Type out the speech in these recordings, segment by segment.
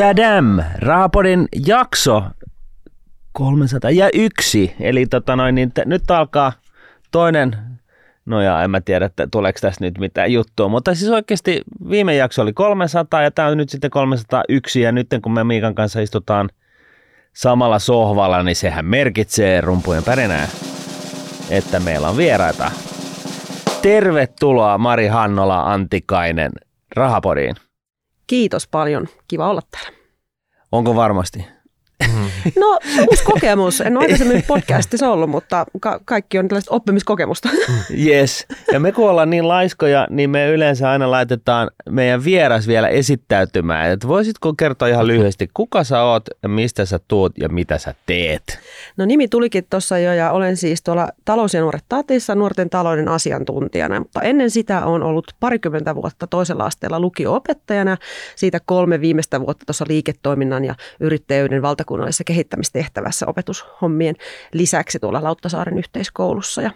Tadam! Rahapodin jakso 301. Eli tota noin, niin t- nyt alkaa toinen, no ja en mä tiedä, että tuleeko tässä nyt mitään juttua, mutta siis oikeasti viime jakso oli 300 ja tämä on nyt sitten 301 ja nyt kun me Miikan kanssa istutaan samalla sohvalla, niin sehän merkitsee rumpujen pärinää, että meillä on vieraita. Tervetuloa Mari Hannola Antikainen Rahapodiin. Kiitos paljon. Kiva olla täällä. Onko varmasti? No, uusi kokemus. En ole aikaisemmin podcastissa ollut, mutta ka- kaikki on tällaista oppimiskokemusta. Yes. Ja me kun ollaan niin laiskoja, niin me yleensä aina laitetaan meidän vieras vielä esittäytymään. Et voisitko kertoa ihan lyhyesti, kuka sä oot, mistä sä tuut ja mitä sä teet? No nimi tulikin tuossa jo ja olen siis tuolla talous- ja nuoret tatissa nuorten talouden asiantuntijana, mutta ennen sitä on ollut parikymmentä vuotta toisella asteella lukio-opettajana, siitä kolme viimeistä vuotta tuossa liiketoiminnan ja yrittäjyyden valtakunnallisessa kehittämistehtävässä opetushommien lisäksi tuolla Lauttasaaren yhteiskoulussa ja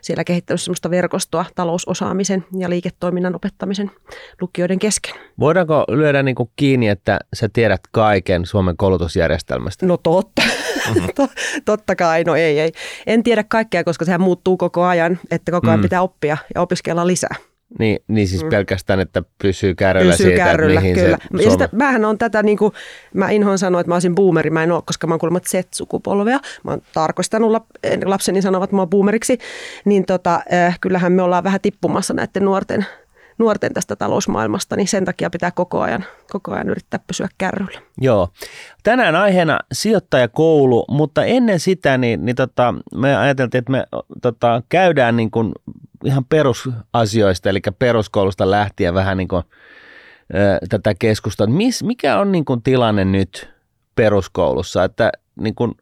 siellä kehittänyt sellaista verkostoa talousosaamisen ja liiketoiminnan opettamisen lukioiden kesken. Voidaanko lyödä niin kuin kiinni, että sä tiedät kaiken Suomen koulutusjärjestelmästä? No totta. To- Totta kai, no ei, ei. En tiedä kaikkea, koska sehän muuttuu koko ajan, että koko ajan Mm. pitää oppia ja opiskella lisää. Niin, niin siis pelkästään, että pysyy kärryllä Pysyy siitä, kärryllä, mihin kyllä. se Ja sitä, mähän on tätä, niin kuin, mä inhoan sanoa, että mä olisin boomeri, mä en ole, koska mä oon kuulemma Z-sukupolvea. Mä oon tarkoistanut, lap- lapseni sanovat, oon boomeriksi. Niin tota, äh, kyllähän me ollaan vähän tippumassa näiden nuorten, nuorten tästä talousmaailmasta, niin sen takia pitää koko ajan, koko ajan yrittää pysyä kärryllä. Joo. Tänään aiheena sijoittajakoulu, mutta ennen sitä niin, niin tota, me ajateltiin, että me tota, käydään niin kuin ihan perusasioista, eli peruskoulusta lähtien vähän niin kuin, ö, tätä keskustelua. Mis, mikä on niin kuin tilanne nyt peruskoulussa? Että niin kuin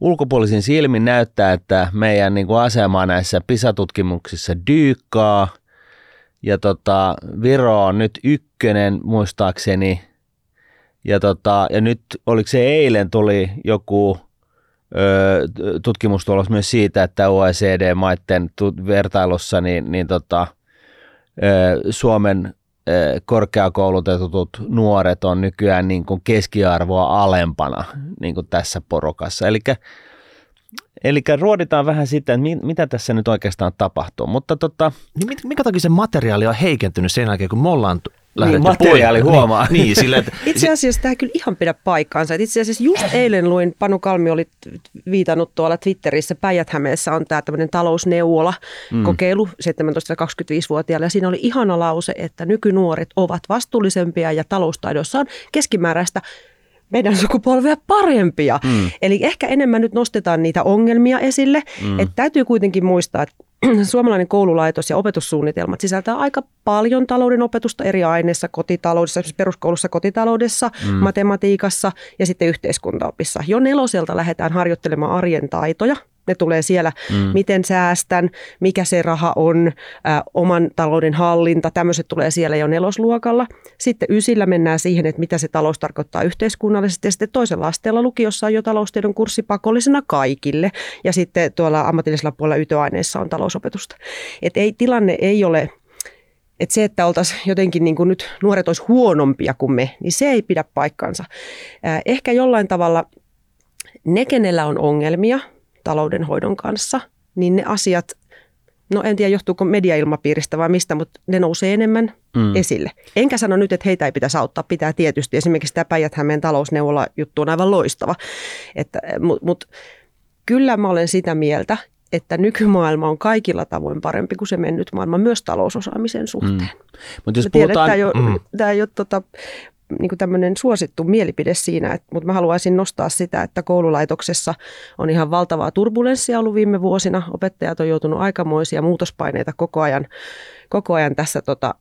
ulkopuolisin silmin näyttää, että meidän niin kuin asema näissä PISA-tutkimuksissa dyykkaa, ja tota, Viro on nyt ykkönen muistaakseni, ja, tota, ja nyt oliko se eilen tuli joku tutkimustulos myös siitä, että OECD-maiden vertailussa niin, niin tota, Suomen korkeakoulutetut nuoret on nykyään niin kuin keskiarvoa alempana niin kuin tässä porukassa. Eli Eli ruoditaan vähän sitä, että mi- mitä tässä nyt oikeastaan tapahtuu. Mutta tota, Niin minkä takia se materiaali on heikentynyt sen jälkeen, kun me ollaan lähdetty materiaali pois? huomaa. Niin, niin sille, että Itse asiassa tämä ei kyllä ihan pidä paikkaansa. Et Itse asiassa just eilen luin, Panu Kalmi oli viitannut tuolla Twitterissä, päijät on tämä tämmöinen talousneuvola kokeilu 17-25-vuotiaille. Ja siinä oli ihana lause, että nykynuoret ovat vastuullisempia ja taloustaidossaan keskimääräistä meidän sukupolvea parempia. Mm. Eli ehkä enemmän nyt nostetaan niitä ongelmia esille. Mm. Että täytyy kuitenkin muistaa, että suomalainen koululaitos ja opetussuunnitelmat sisältää aika paljon talouden opetusta eri aineissa, kotitaloudessa, esimerkiksi peruskoulussa kotitaloudessa, mm. matematiikassa ja sitten yhteiskuntaopissa. Jo neloselta lähdetään harjoittelemaan arjen taitoja. Ne tulee siellä, mm. miten säästän, mikä se raha on, ä, oman talouden hallinta, tämmöiset tulee siellä jo nelosluokalla. Sitten ysillä mennään siihen, että mitä se talous tarkoittaa yhteiskunnallisesti. Ja sitten toisella asteella lukiossa on jo taloustiedon kurssi pakollisena kaikille. Ja sitten tuolla ammatillisella puolella ytöaineissa on talousopetusta. Et ei, tilanne ei ole että se, että oltaisiin jotenkin niin kuin nyt nuoret olisi huonompia kuin me, niin se ei pidä paikkansa. Ehkä jollain tavalla ne, kenellä on ongelmia taloudenhoidon kanssa, niin ne asiat, no en tiedä johtuuko mediailmapiiristä vai mistä, mutta ne nousee enemmän mm. esille. Enkä sano nyt, että heitä ei pitäisi auttaa, pitää tietysti. Esimerkiksi tämä Päijät-Hämeen talousneuvola juttu on aivan loistava. Mutta mut, kyllä mä olen sitä mieltä, että nykymaailma on kaikilla tavoin parempi kuin se mennyt maailma myös talousosaamisen suhteen. Mm. mutta jos Mä tiedän, puhutaan... tämä ei ole, mm. tämä ei ole tota, niin kuin tämmöinen suosittu mielipide siinä, että, mutta mä haluaisin nostaa sitä, että koululaitoksessa on ihan valtavaa turbulenssia ollut viime vuosina. Opettajat on joutunut aikamoisia muutospaineita koko ajan, koko ajan tässä tota,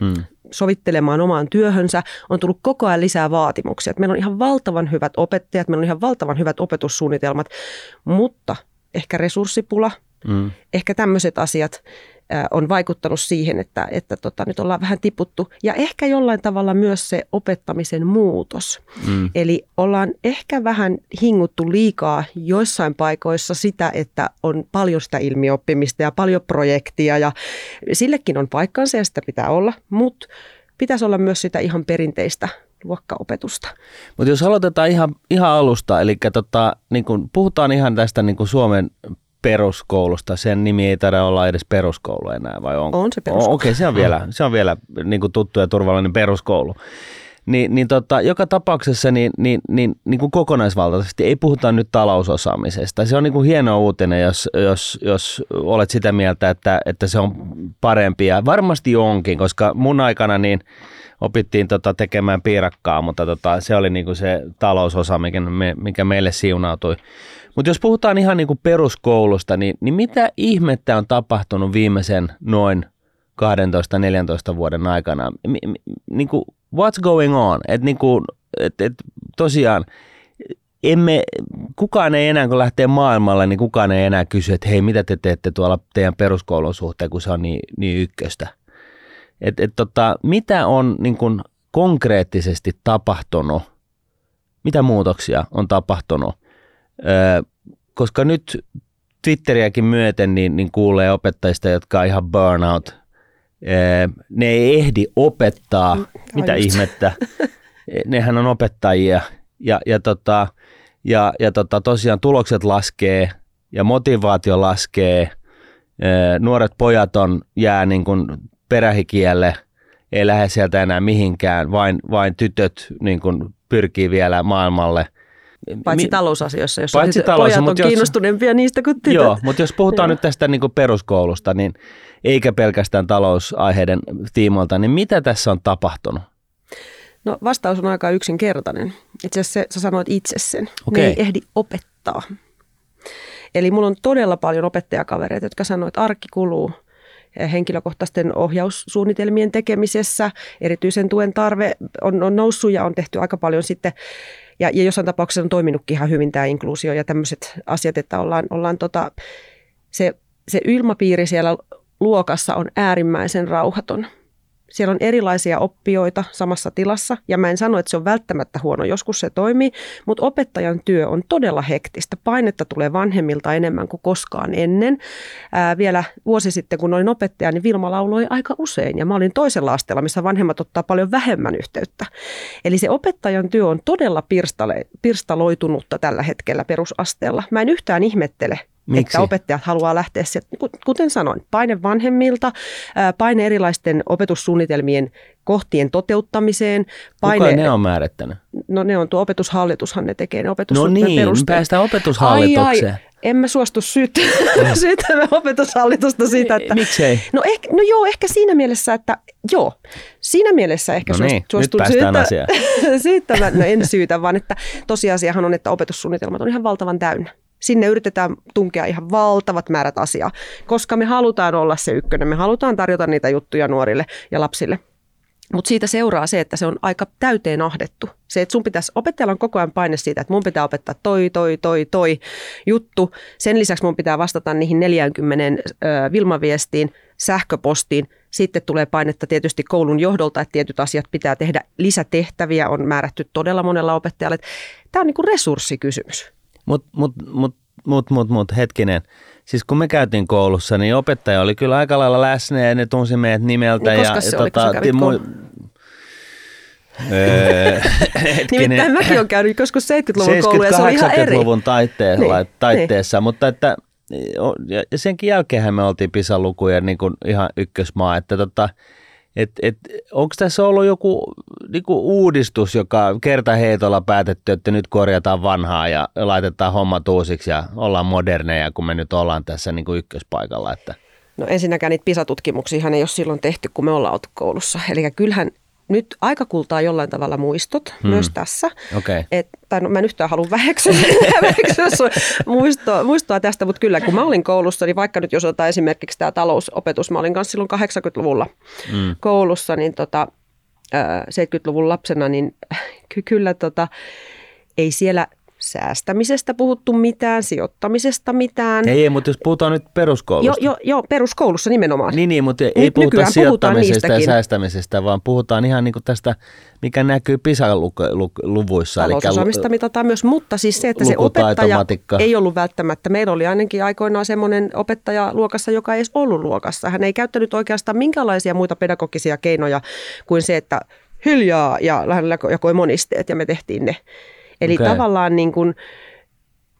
Hmm. sovittelemaan omaan työhönsä. On tullut koko ajan lisää vaatimuksia. Että meillä on ihan valtavan hyvät opettajat, meillä on ihan valtavan hyvät opetussuunnitelmat, mutta ehkä resurssipula, Mm. ehkä tämmöiset asiat on vaikuttanut siihen, että, että tota, nyt ollaan vähän tiputtu. Ja ehkä jollain tavalla myös se opettamisen muutos. Mm. Eli ollaan ehkä vähän hinguttu liikaa joissain paikoissa sitä, että on paljon sitä ilmiöoppimista ja paljon projektia ja sillekin on paikkansa ja sitä pitää olla, mutta pitäisi olla myös sitä ihan perinteistä luokkaopetusta. Mutta jos aloitetaan ihan, ihan alusta, eli tota, niin kun puhutaan ihan tästä niin kun Suomen peruskoulusta, sen nimi ei taida olla edes peruskoulu enää, vai onko? On se peruskoulu. Okei, okay, se on vielä, se on vielä niin kuin tuttu ja turvallinen peruskoulu. Ni, niin tota, joka tapauksessa niin, niin, niin, niin kuin kokonaisvaltaisesti ei puhuta nyt talousosaamisesta. Se on niin kuin hieno uutinen, jos, jos, jos olet sitä mieltä, että, että se on parempi. Ja varmasti onkin, koska mun aikana niin opittiin tota tekemään piirakkaa, mutta tota, se oli niin kuin se talousosa, mikä, me, mikä meille siunautui. Mutta jos puhutaan ihan niin kuin peruskoulusta, niin, niin mitä ihmettä on tapahtunut viimeisen noin 12-14 vuoden aikana? Mi, niin kuin, what's going on? Et niin kuin, et, et, tosiaan, emme, kukaan ei enää, kun lähtee maailmalle, niin kukaan ei enää kysy, että hei, mitä te teette tuolla teidän peruskoulun suhteen, kun se on niin, niin ykköstä. Et, et, tota, mitä on niin kuin, konkreettisesti tapahtunut, mitä muutoksia on tapahtunut koska nyt Twitteriäkin myöten niin, niin kuulee opettajista, jotka on ihan burnout. Ne ei ehdi opettaa, mm, mitä just. ihmettä. Nehän on opettajia ja, ja, tota, ja, ja tota, tosiaan tulokset laskee ja motivaatio laskee. Nuoret pojat on, jää niin kuin perähikielle, ei lähde sieltä enää mihinkään, vain, vain tytöt niin kuin pyrkii vielä maailmalle – Paitsi Mi- talousasioissa, jos Paitsi talous, pojat on jos, kiinnostuneempia niistä kuin tytöt. Joo, mutta jos puhutaan nyt tästä niin peruskoulusta, niin eikä pelkästään talousaiheiden tiimoilta, niin mitä tässä on tapahtunut? No vastaus on aika yksinkertainen. Itse asiassa sä sanoit itse sen. Okay. Ne ei ehdi opettaa. Eli mulla on todella paljon opettajakavereita, jotka sanoivat, että arkki kuluu henkilökohtaisten ohjaussuunnitelmien tekemisessä. Erityisen tuen tarve on, on noussut ja on tehty aika paljon sitten ja, ja jossain tapauksessa on toiminutkin ihan hyvin tämä inkluusio ja tämmöiset asiat, että ollaan, ollaan tota, se, se ilmapiiri siellä luokassa on äärimmäisen rauhaton. Siellä on erilaisia oppijoita samassa tilassa ja mä en sano, että se on välttämättä huono, joskus se toimii, mutta opettajan työ on todella hektistä. Painetta tulee vanhemmilta enemmän kuin koskaan ennen. Ää, vielä vuosi sitten, kun olin opettaja, niin Vilma lauloi aika usein ja mä olin toisella asteella, missä vanhemmat ottaa paljon vähemmän yhteyttä. Eli se opettajan työ on todella pirstale, pirstaloitunutta tällä hetkellä perusasteella. Mä en yhtään ihmettele, Miksi? Että opettajat haluaa lähteä sieltä, kuten sanoin, paine vanhemmilta, paine erilaisten opetussuunnitelmien kohtien toteuttamiseen. Paine, Kuka ne on määrittänyt? No ne on tuo opetushallitushan ne tekee ne opetus. No niin, päästään opetushallitukseen. Ai, ai, en mä suostu syyttämään syyttämään opetushallitusta siitä, että... Miksei? No, ehkä, no joo, ehkä siinä mielessä, että joo, siinä mielessä ehkä no niin, suostun syyttä, syyttämään. No en syytä, vaan että tosiasiahan on, että opetussuunnitelmat on ihan valtavan täynnä. Sinne yritetään tunkea ihan valtavat määrät asiaa, koska me halutaan olla se ykkönen. Me halutaan tarjota niitä juttuja nuorille ja lapsille. Mutta siitä seuraa se, että se on aika täyteen ahdettu. Se, että sun pitäisi, opettajalla on koko ajan paine siitä, että mun pitää opettaa toi, toi, toi, toi juttu. Sen lisäksi mun pitää vastata niihin 40 ö, Vilmaviestiin, sähköpostiin. Sitten tulee painetta tietysti koulun johdolta, että tietyt asiat pitää tehdä. Lisätehtäviä on määrätty todella monella opettajalla. Tämä on niin kuin resurssikysymys. Mutta mut, mut, mut, mut, mut, hetkinen. Siis kun me käytiin koulussa, niin opettaja oli kyllä aika lailla läsnä ja ne tunsi meidät nimeltä. Niin ja, koska se oli, tota, kun mu- Nimittäin mäkin olen käynyt joskus 70-luvun koulu ja se oli ihan eri. luvun taitteella, niin, taitteessa, niin. mutta että ja senkin jälkeen me oltiin PISA-lukujen niin kuin ihan ykkösmaa, että tota, et, et, onko tässä ollut joku niinku uudistus, joka kertaheitolla päätetty, että nyt korjataan vanhaa ja laitetaan hommat uusiksi ja ollaan moderneja, kun me nyt ollaan tässä niinku ykköspaikalla? Että. No ensinnäkään niitä PISA-tutkimuksia ei ole silloin tehty, kun me ollaan koulussa. Eli kyllähän nyt aika kultaa jollain tavalla muistot hmm. myös tässä. Okay. Et, tai no, mä en yhtään halua väheksyä, muistoa, muistoa tästä, mutta kyllä kun mä olin koulussa, niin vaikka nyt jos otetaan esimerkiksi tämä talousopetus, mä olin kanssa silloin 80-luvulla hmm. koulussa, niin tota, 70-luvun lapsena, niin kyllä tota, ei siellä säästämisestä puhuttu mitään, sijoittamisesta mitään. Ei, mutta jos puhutaan nyt peruskoulusta. Joo, jo, jo, peruskoulussa nimenomaan. Niin, niin mutta ei Nyt puhuta sijoittamisesta ja säästämisestä, vaan puhutaan ihan niin kuin tästä, mikä näkyy PISA-luvuissa. Talousosaamista mitataan myös, mutta siis se, että se opettaja ei ollut välttämättä. Meillä oli ainakin aikoinaan semmoinen opettaja luokassa, joka ei edes ollut luokassa. Hän ei käyttänyt oikeastaan minkälaisia muita pedagogisia keinoja kuin se, että hiljaa ja lähellä jakoi monisteet ja me tehtiin ne. Eli okay. tavallaan niin kuin,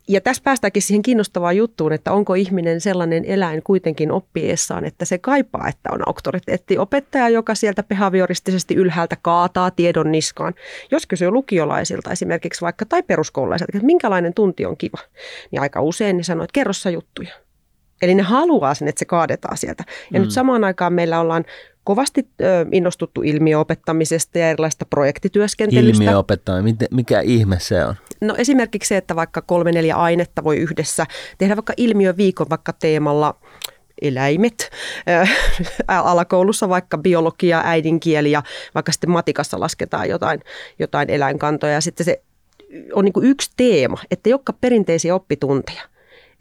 ja tässä päästäänkin siihen kiinnostavaan juttuun, että onko ihminen sellainen eläin kuitenkin oppiessaan, että se kaipaa, että on auktoriteettiopettaja, joka sieltä behavioristisesti ylhäältä kaataa tiedon niskaan. Jos kysyy lukiolaisilta esimerkiksi vaikka tai peruskoululaisilta, että minkälainen tunti on kiva, niin aika usein ne sanoo, että kerro sä juttuja. Eli ne haluaa sen, että se kaadetaan sieltä. Ja mm. nyt samaan aikaan meillä ollaan kovasti ö, innostuttu ilmiöopettamisesta ja erilaista projektityöskentelystä. Ilmiöopettaminen, mikä ihme se on? No esimerkiksi se, että vaikka kolme neljä ainetta voi yhdessä tehdä vaikka ilmiöviikon vaikka teemalla eläimet, alakoulussa vaikka biologia, äidinkieli ja vaikka sitten matikassa lasketaan jotain, jotain eläinkantoja ja sitten se on niin yksi teema, että jotka perinteisiä oppitunteja.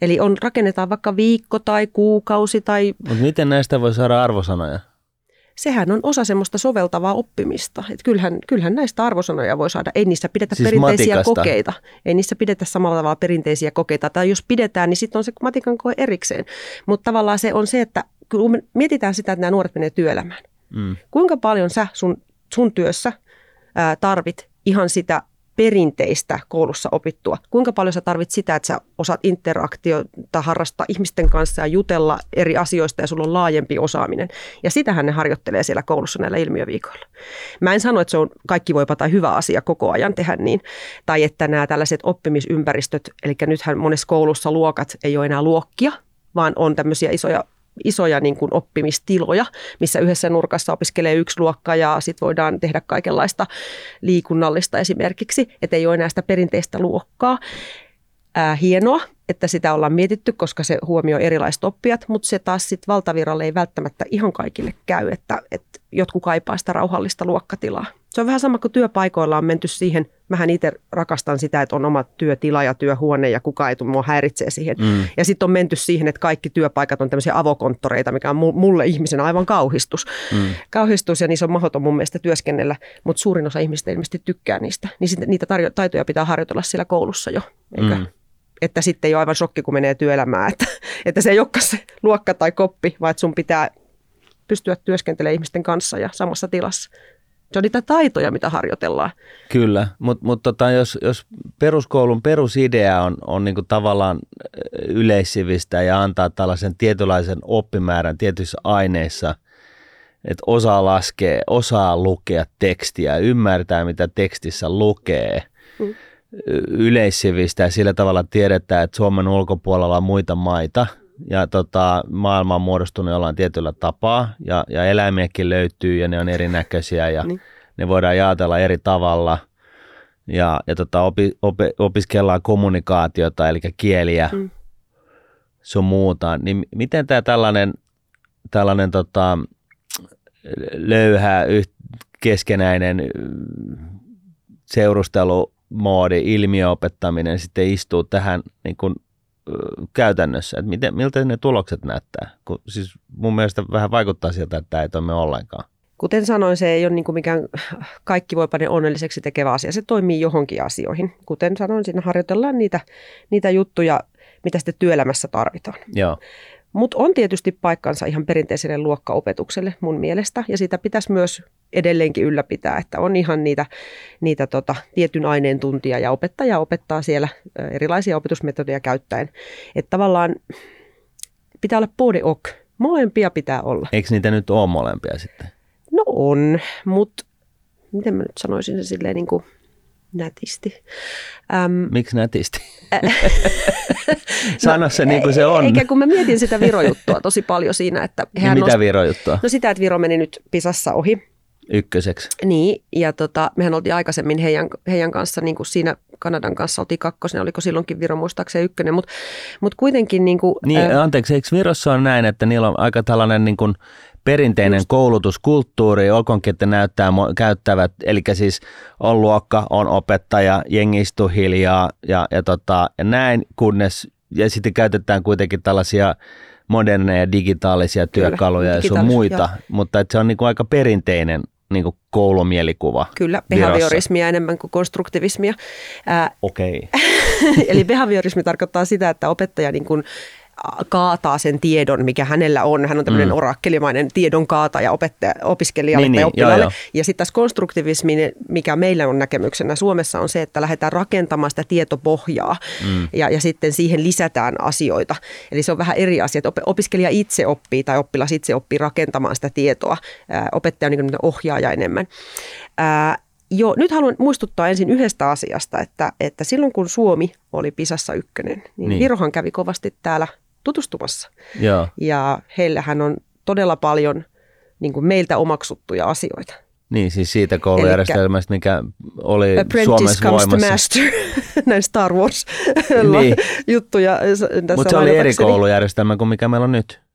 Eli on, rakennetaan vaikka viikko tai kuukausi tai Mutta miten näistä voi saada arvosanoja? sehän on osa semmoista soveltavaa oppimista. Et kyllähän, kyllähän näistä arvosanoja voi saada. Ei niissä pidetä Siis perinteisiä matikasta? kokeita. Ei niissä pidetä samalla tavalla perinteisiä kokeita. Tai jos pidetään, niin sitten on se matikan koe erikseen. Mutta tavallaan se on se, että kun me mietitään sitä, että nämä nuoret menee työelämään. Mm. Kuinka paljon sä sun, sun työssä ää, tarvit ihan sitä perinteistä koulussa opittua? Kuinka paljon sä tarvit sitä, että sä osaat interaktiota harrastaa ihmisten kanssa ja jutella eri asioista ja sulla on laajempi osaaminen? Ja sitähän ne harjoittelee siellä koulussa näillä ilmiöviikoilla. Mä en sano, että se on kaikki voipa tai hyvä asia koko ajan tehdä niin. Tai että nämä tällaiset oppimisympäristöt, eli nythän monessa koulussa luokat ei ole enää luokkia, vaan on tämmöisiä isoja isoja niin kuin oppimistiloja, missä yhdessä nurkassa opiskelee yksi luokka ja sitten voidaan tehdä kaikenlaista liikunnallista esimerkiksi, että ei ole enää sitä perinteistä luokkaa. Ää, hienoa, että sitä ollaan mietitty, koska se huomioi erilaiset oppijat, mutta se taas sitten valtaviralle ei välttämättä ihan kaikille käy, että, että jotkut kaipaa sitä rauhallista luokkatilaa. Se on vähän sama kuin työpaikoilla on menty siihen, mähän itse rakastan sitä, että on oma työtila ja työhuone ja kukaan ei tule mua häiritsee siihen. Mm. Ja sitten on menty siihen, että kaikki työpaikat on tämmöisiä avokonttoreita, mikä on mu- mulle ihmisenä aivan kauhistus. Mm. Kauhistus ja niissä on mahdoton mun mielestä työskennellä, mutta suurin osa ihmistä ilmeisesti tykkää niistä. Niin sit niitä tarjo- taitoja pitää harjoitella siellä koulussa jo, eikö? Mm. Mm. Että sitten ei ole aivan shokki, kun menee työelämään, että, että se ei olekaan se luokka tai koppi, vaan että sun pitää pystyä työskentelemään ihmisten kanssa ja samassa tilassa. Se on niitä taitoja, mitä harjoitellaan. Kyllä, mutta mut tota, jos, jos peruskoulun perusidea on, on niinku tavallaan yleissivistä ja antaa tällaisen tietynlaisen oppimäärän tietyissä aineissa, että osaa laskea, osaa lukea tekstiä, ymmärtää mitä tekstissä lukee, Mm. yleissivistä ja sillä tavalla tiedetään, että Suomen ulkopuolella on muita maita ja tota, maailma on muodostunut jollain tietyllä tapaa ja, ja eläimiäkin löytyy ja ne on erinäköisiä ja Niin. ne voidaan jaotella eri tavalla ja, ja tota, opi, opi, opiskellaan kommunikaatiota, eli kieliä, mm. Sun muuta, niin miten tämä tällainen, tällainen tota, löyhä, yht, keskenäinen seurustelumoodi, ilmiöopettaminen sitten istuu tähän niin kuin, käytännössä, että miten, miltä ne tulokset näyttää? Kun, siis mun mielestä vähän vaikuttaa siltä, että tämä ei toimi ollenkaan. Kuten sanoin, se ei ole niin kuin mikään kaikki voi panna onnelliseksi tekevä asia. Se toimii johonkin asioihin. Kuten sanoin, siinä harjoitellaan niitä, niitä juttuja, mitä sitten työelämässä tarvitaan. Joo, Mutta on tietysti paikkansa ihan perinteiselle luokkaopetukselle mun mielestä, ja sitä pitäisi myös edelleenkin ylläpitää, että on ihan niitä, niitä tota, tietyn aineen tuntia, ja opettaja opettaa siellä erilaisia opetusmetodeja käyttäen. Että tavallaan pitää olla pode ok. Molempia pitää olla. eikö niitä nyt ole molempia sitten? No on, mutta miten mä nyt sanoisin se silleen niin kuin nätisti. Äm, Miksi nätisti? Sano se niin kuin se on. Eikä kun mä mietin sitä virojuttua tosi paljon siinä, että Niin mitä nosti, virojuttua? No sitä, että Viro meni nyt Pisassa ohi. Ykköseksi. Niin, ja tota, mehän oltiin aikaisemmin heidän, heidän kanssa, niin kuin siinä Kanadan kanssa oltiin kakkosen, oliko silloinkin Viro muistaakseni ykkönen, mutta mut kuitenkin niin kuin, Niin, ää, anteeksi, eikö Virossa on näin, että niillä on aika tällainen niin kuin perinteinen Just. koulutuskulttuuri, olkoonkin, että näyttää, käyttävät, eli siis on luokka, on opettaja, jengi istuu hiljaa ja, ja, tota, ja näin, kunnes, ja sitten käytetään kuitenkin tällaisia moderneja digitaalisia Kyllä, työkaluja ja sun muita, joo. mutta se on niin kuin aika perinteinen niin kuin koulumielikkuva. kyllä behaviorismia enemmän kuin konstruktivismia. Okei. Eli behaviorismi tarkoittaa sitä, että opettaja niin kuin kaataa sen tiedon, mikä hänellä on. Hän on tämmöinen mm. orakkelimainen tiedon kaataja opettaja, opiskelijalle niin, tai niin, oppilaille. Joo, joo. Ja sitten taas konstruktivismi, mikä meillä on näkemyksenä Suomessa, on se, että lähdetään rakentamaan sitä tietopohjaa mm. ja, ja sitten siihen lisätään asioita. Eli se on vähän eri asia, että opiskelija itse oppii tai oppilas itse oppii rakentamaan sitä tietoa. Opettaja on niin ohjaaja enemmän. Ää, Joo, nyt haluan muistuttaa ensin yhdestä asiasta, että, että silloin kun Suomi oli Pisassa ykkönen, niin, niin. Virohan kävi kovasti täällä tutustumassa. Joo. Ja heillähän on todella paljon niin kuin meiltä omaksuttuja asioita. Niin, siis siitä koulujärjestelmästä, mikä oli Suomessa comes voimassa. To master, näin Star Wars niin. juttuja. Mutta se oli eri koulujärjestelmä kuin mikä meillä on nyt.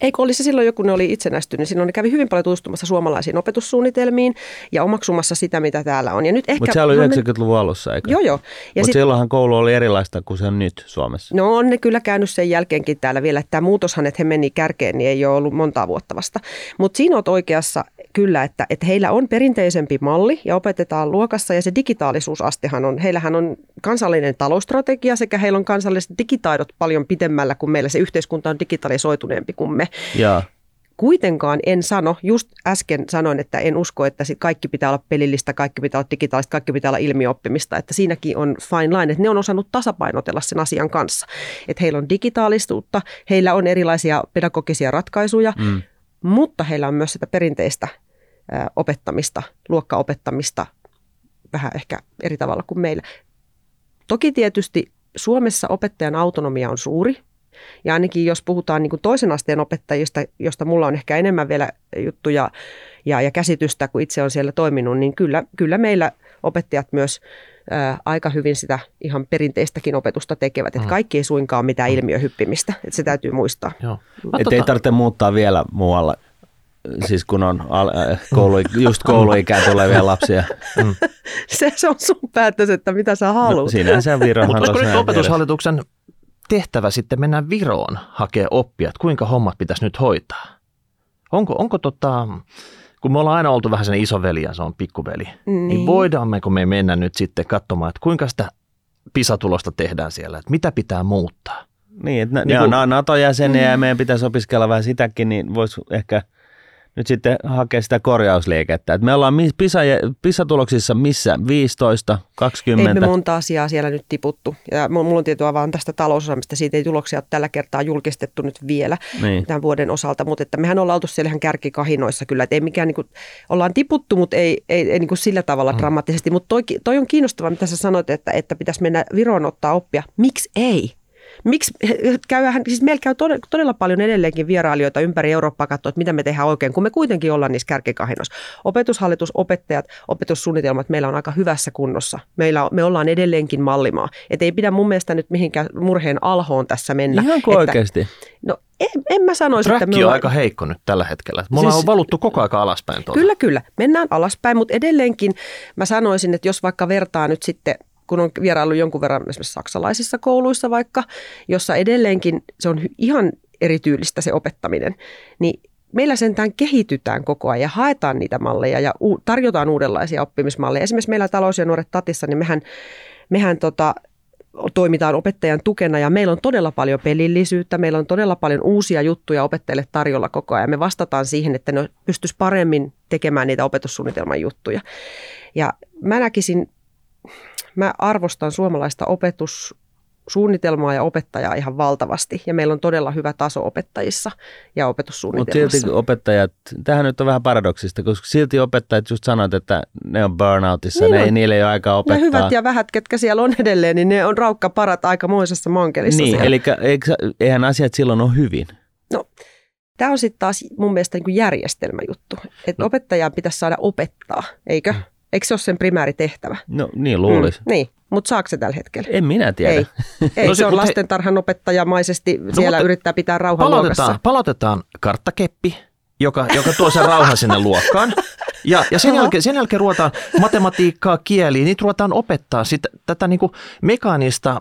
Eikö olisi silloin joku, ne oli itsenäistynyt, niin silloin ne kävi hyvin paljon tutustumassa suomalaisiin opetussuunnitelmiin ja omaksumassa sitä, mitä täällä on. Mutta se oli 90-luvun alussa, eikö? Joo, joo. Mutta silloinhan koulu oli erilaista kuin se on nyt Suomessa. No on ne kyllä käynyt sen jälkeenkin täällä vielä, että tämä muutoshan, että he meni kärkeen, niin ei ole ollut montaa vuotta vasta. Mutta siinä olet oikeassa kyllä, että, että heillä on perinteisempi malli ja opetetaan luokassa ja se digitaalisuusastehan on, heillähän on kansallinen talousstrategia sekä heillä on kansalliset digitaidot paljon pitemmällä kuin meillä. Se yhteiskunta on digitalisoituneempi kuin me. Ja. Kuitenkaan en sano, just äsken sanoin, että en usko, että kaikki pitää olla pelillistä, kaikki pitää olla digitaalista, kaikki pitää olla ilmiöoppimista, että siinäkin on fine line, että ne on osannut tasapainotella sen asian kanssa. Että heillä on digitaalisuutta, heillä on erilaisia pedagogisia ratkaisuja, mm. mutta heillä on myös sitä perinteistä opettamista, luokkaopettamista vähän ehkä eri tavalla kuin meillä. Toki tietysti Suomessa opettajan autonomia on suuri, ja ainakin jos puhutaan niin kuin toisen asteen opettajista, josta mulla on ehkä enemmän vielä juttuja ja, ja käsitystä, kun itse on siellä toiminut, niin kyllä, kyllä meillä opettajat myös ää, aika hyvin sitä ihan perinteistäkin opetusta tekevät. Että mm. kaikki ei suinkaan ole mitään mm. ilmiöhyppimistä, että se täytyy muistaa. Joo. Et tota... ei tarvitse muuttaa vielä muualla siis kun on al- koulu, just kouluikään tulevia lapsia. Mm. Se, se on sun päätös, että mitä sä haluat. No, siinä se Virohan Mutta nyt opetushallituksen tehtävä sitten mennä Viroon hakea oppia, että kuinka hommat pitäisi nyt hoitaa? Onko, onko tota, kun me ollaan aina oltu vähän sen isoveli ja se on pikkuveli, niin, niin voidaammeko me mennä nyt sitten katsomaan, että kuinka sitä pisatulosta tehdään siellä, että mitä pitää muuttaa? Niin, että niin ne kun, on NATO-jäseniä mm. ja meidän pitäisi opiskella vähän sitäkin, niin voisi ehkä – nyt sitten hakea sitä korjausliikettä. Et me ollaan PISA, PISA-tuloksissa missä? 15, 20? Ei me monta asiaa siellä nyt tiputtu. Ja mulla on tietoa vaan tästä talousosaamista. Siitä ei tuloksia ole tällä kertaa julkistettu nyt vielä niin. tämän vuoden osalta. Mutta että mehän ollaan oltu siellä ihan kärkikahinoissa kyllä. Että ei mikään, niin kuin, ollaan tiputtu, mutta ei, ei, ei niin kuin sillä tavalla mm. dramaattisesti. Mutta toi, toi on kiinnostavaa, mitä sä sanoit, että, että pitäisi mennä Viroon ottaa oppia. Miksi ei? Miksi käyhän, siis meillä käy todella, todella paljon edelleenkin vierailijoita ympäri Eurooppaa katsoa, että mitä me tehdään oikein, kun me kuitenkin ollaan niissä kärkikahinoissa. Opetushallitus, opettajat, opetussuunnitelmat meillä on aika hyvässä kunnossa. Meillä, me ollaan edelleenkin mallimaa. Et ei pidä mun mielestä nyt mihinkään murheen alhoon tässä mennä. Ihan että, oikeasti? No en, en mä sanoisi, Träkki että me ollaan... on aika heikko nyt tällä hetkellä. Me siis, ollaan valuttu koko ajan alaspäin. Tuota. Kyllä, kyllä. Mennään alaspäin, mutta edelleenkin mä sanoisin, että jos vaikka vertaa nyt sitten kun on vieraillut jonkun verran esimerkiksi saksalaisissa kouluissa vaikka, jossa edelleenkin se on ihan erityylistä se opettaminen, niin meillä sentään kehitytään koko ajan ja haetaan niitä malleja ja u- tarjotaan uudenlaisia oppimismalleja. Esimerkiksi meillä talous- ja nuoret tatissa, niin mehän, mehän tota, toimitaan opettajan tukena ja meillä on todella paljon pelillisyyttä, meillä on todella paljon uusia juttuja opettajille tarjolla koko ajan. Me vastataan siihen, että ne pystyisi paremmin tekemään niitä opetussuunnitelman juttuja. Ja mä näkisin mä arvostan suomalaista opetus suunnitelmaa ja opettajaa ihan valtavasti. Ja meillä on todella hyvä taso opettajissa ja opetussuunnitelmassa. Mutta silti opettajat, tähän nyt on vähän paradoksista, koska silti opettajat just sanoit, että ne on burnoutissa, niin ne, ei, niille ei ole aikaa opettaa. Ne hyvät ja vähät, ketkä siellä on edelleen, niin ne on raukka parat aikamoisessa mankelissa Niin, siellä. eli eihän asiat silloin ole hyvin. No, tämä on sitten taas mun mielestä niin järjestelmäjuttu, että no. opettajaa pitäisi saada opettaa, eikö? Mm. Eikö se ole sen primääritehtävä? No niin luulisi. Mm, niin, mutta saako se tällä hetkellä? En minä tiedä. Ei, Ei no, se on lastentarhan opettajamaisesti no, siellä yrittää pitää rauhan palautetaan, palautetaan karttakeppi, joka, joka tuo sen rauhan sinne luokkaan. Ja, ja sen, jälkeen, sen jälkeen ruvetaan matematiikkaa, kieliä, niitä ruvetaan opettaa sitä, tätä niin kuin mekaanista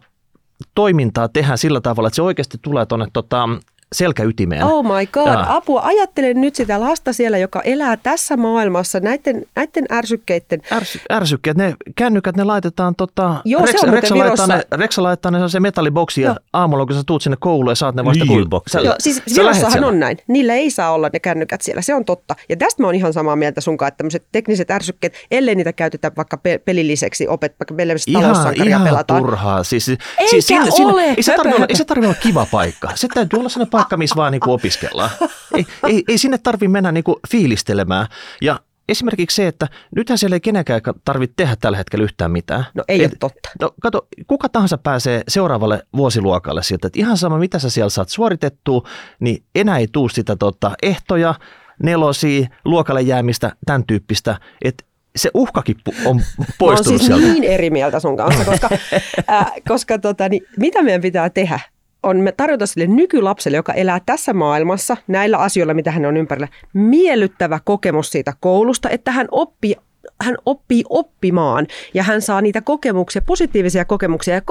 toimintaa tehdään sillä tavalla, että se oikeasti tulee tuonne tota, selkäytimeen. Oh my god, Jaa. apua. Ajattelen nyt sitä lasta siellä, joka elää tässä maailmassa näiden, näiden ärsykkeiden. Ärsy, ärsykkeet, ne kännykät, ne laitetaan tota, Joo, se on Reksa laittaa, ne, Reksa laittaa ne se metalliboksi ja aamulla kun sä tuut sinne kouluun ja saat ne vasta Lyijyboksi. sä, Joo, siis Virossahan on näin. Niillä ei saa olla ne kännykät siellä, se on totta. Ja tästä mä oon ihan samaa mieltä sunkaan, että tämmöiset tekniset ärsykkeet, ellei niitä käytetä vaikka pe- pelilliseksi, opet, vaikka meillä Ihan, taloussankaria ihan pelataan. turhaa. Siis, Eikä siis ole, ei, se tarvitse olla, ei se tarvitse olla kiva paikka. Se täytyy olla sellainen paikka, missä vaan niinku opiskellaan. Ei, ei, ei sinne tarvitse mennä niinku fiilistelemään. Ja esimerkiksi se, että nythän siellä ei kenenkään tarvitse tehdä tällä hetkellä yhtään mitään. No ei Et- ole totta. No kato, kuka tahansa pääsee seuraavalle vuosiluokalle sieltä, että ihan sama mitä sä siellä saat suoritettua, niin enää ei tuu sitä tota, ehtoja, nelosia, luokalle jäämistä, tämän tyyppistä, että se uhkakin pu- on Mä poistunut siis sieltä. niin eri mieltä sun kanssa, koska, äh, koska tota, niin, mitä meidän pitää tehdä? On me tarjota sille nykylapselle, joka elää tässä maailmassa näillä asioilla, mitä hän on ympärillä, miellyttävä kokemus siitä koulusta, että hän oppii hän oppii oppimaan ja hän saa niitä kokemuksia, positiivisia kokemuksia. Ja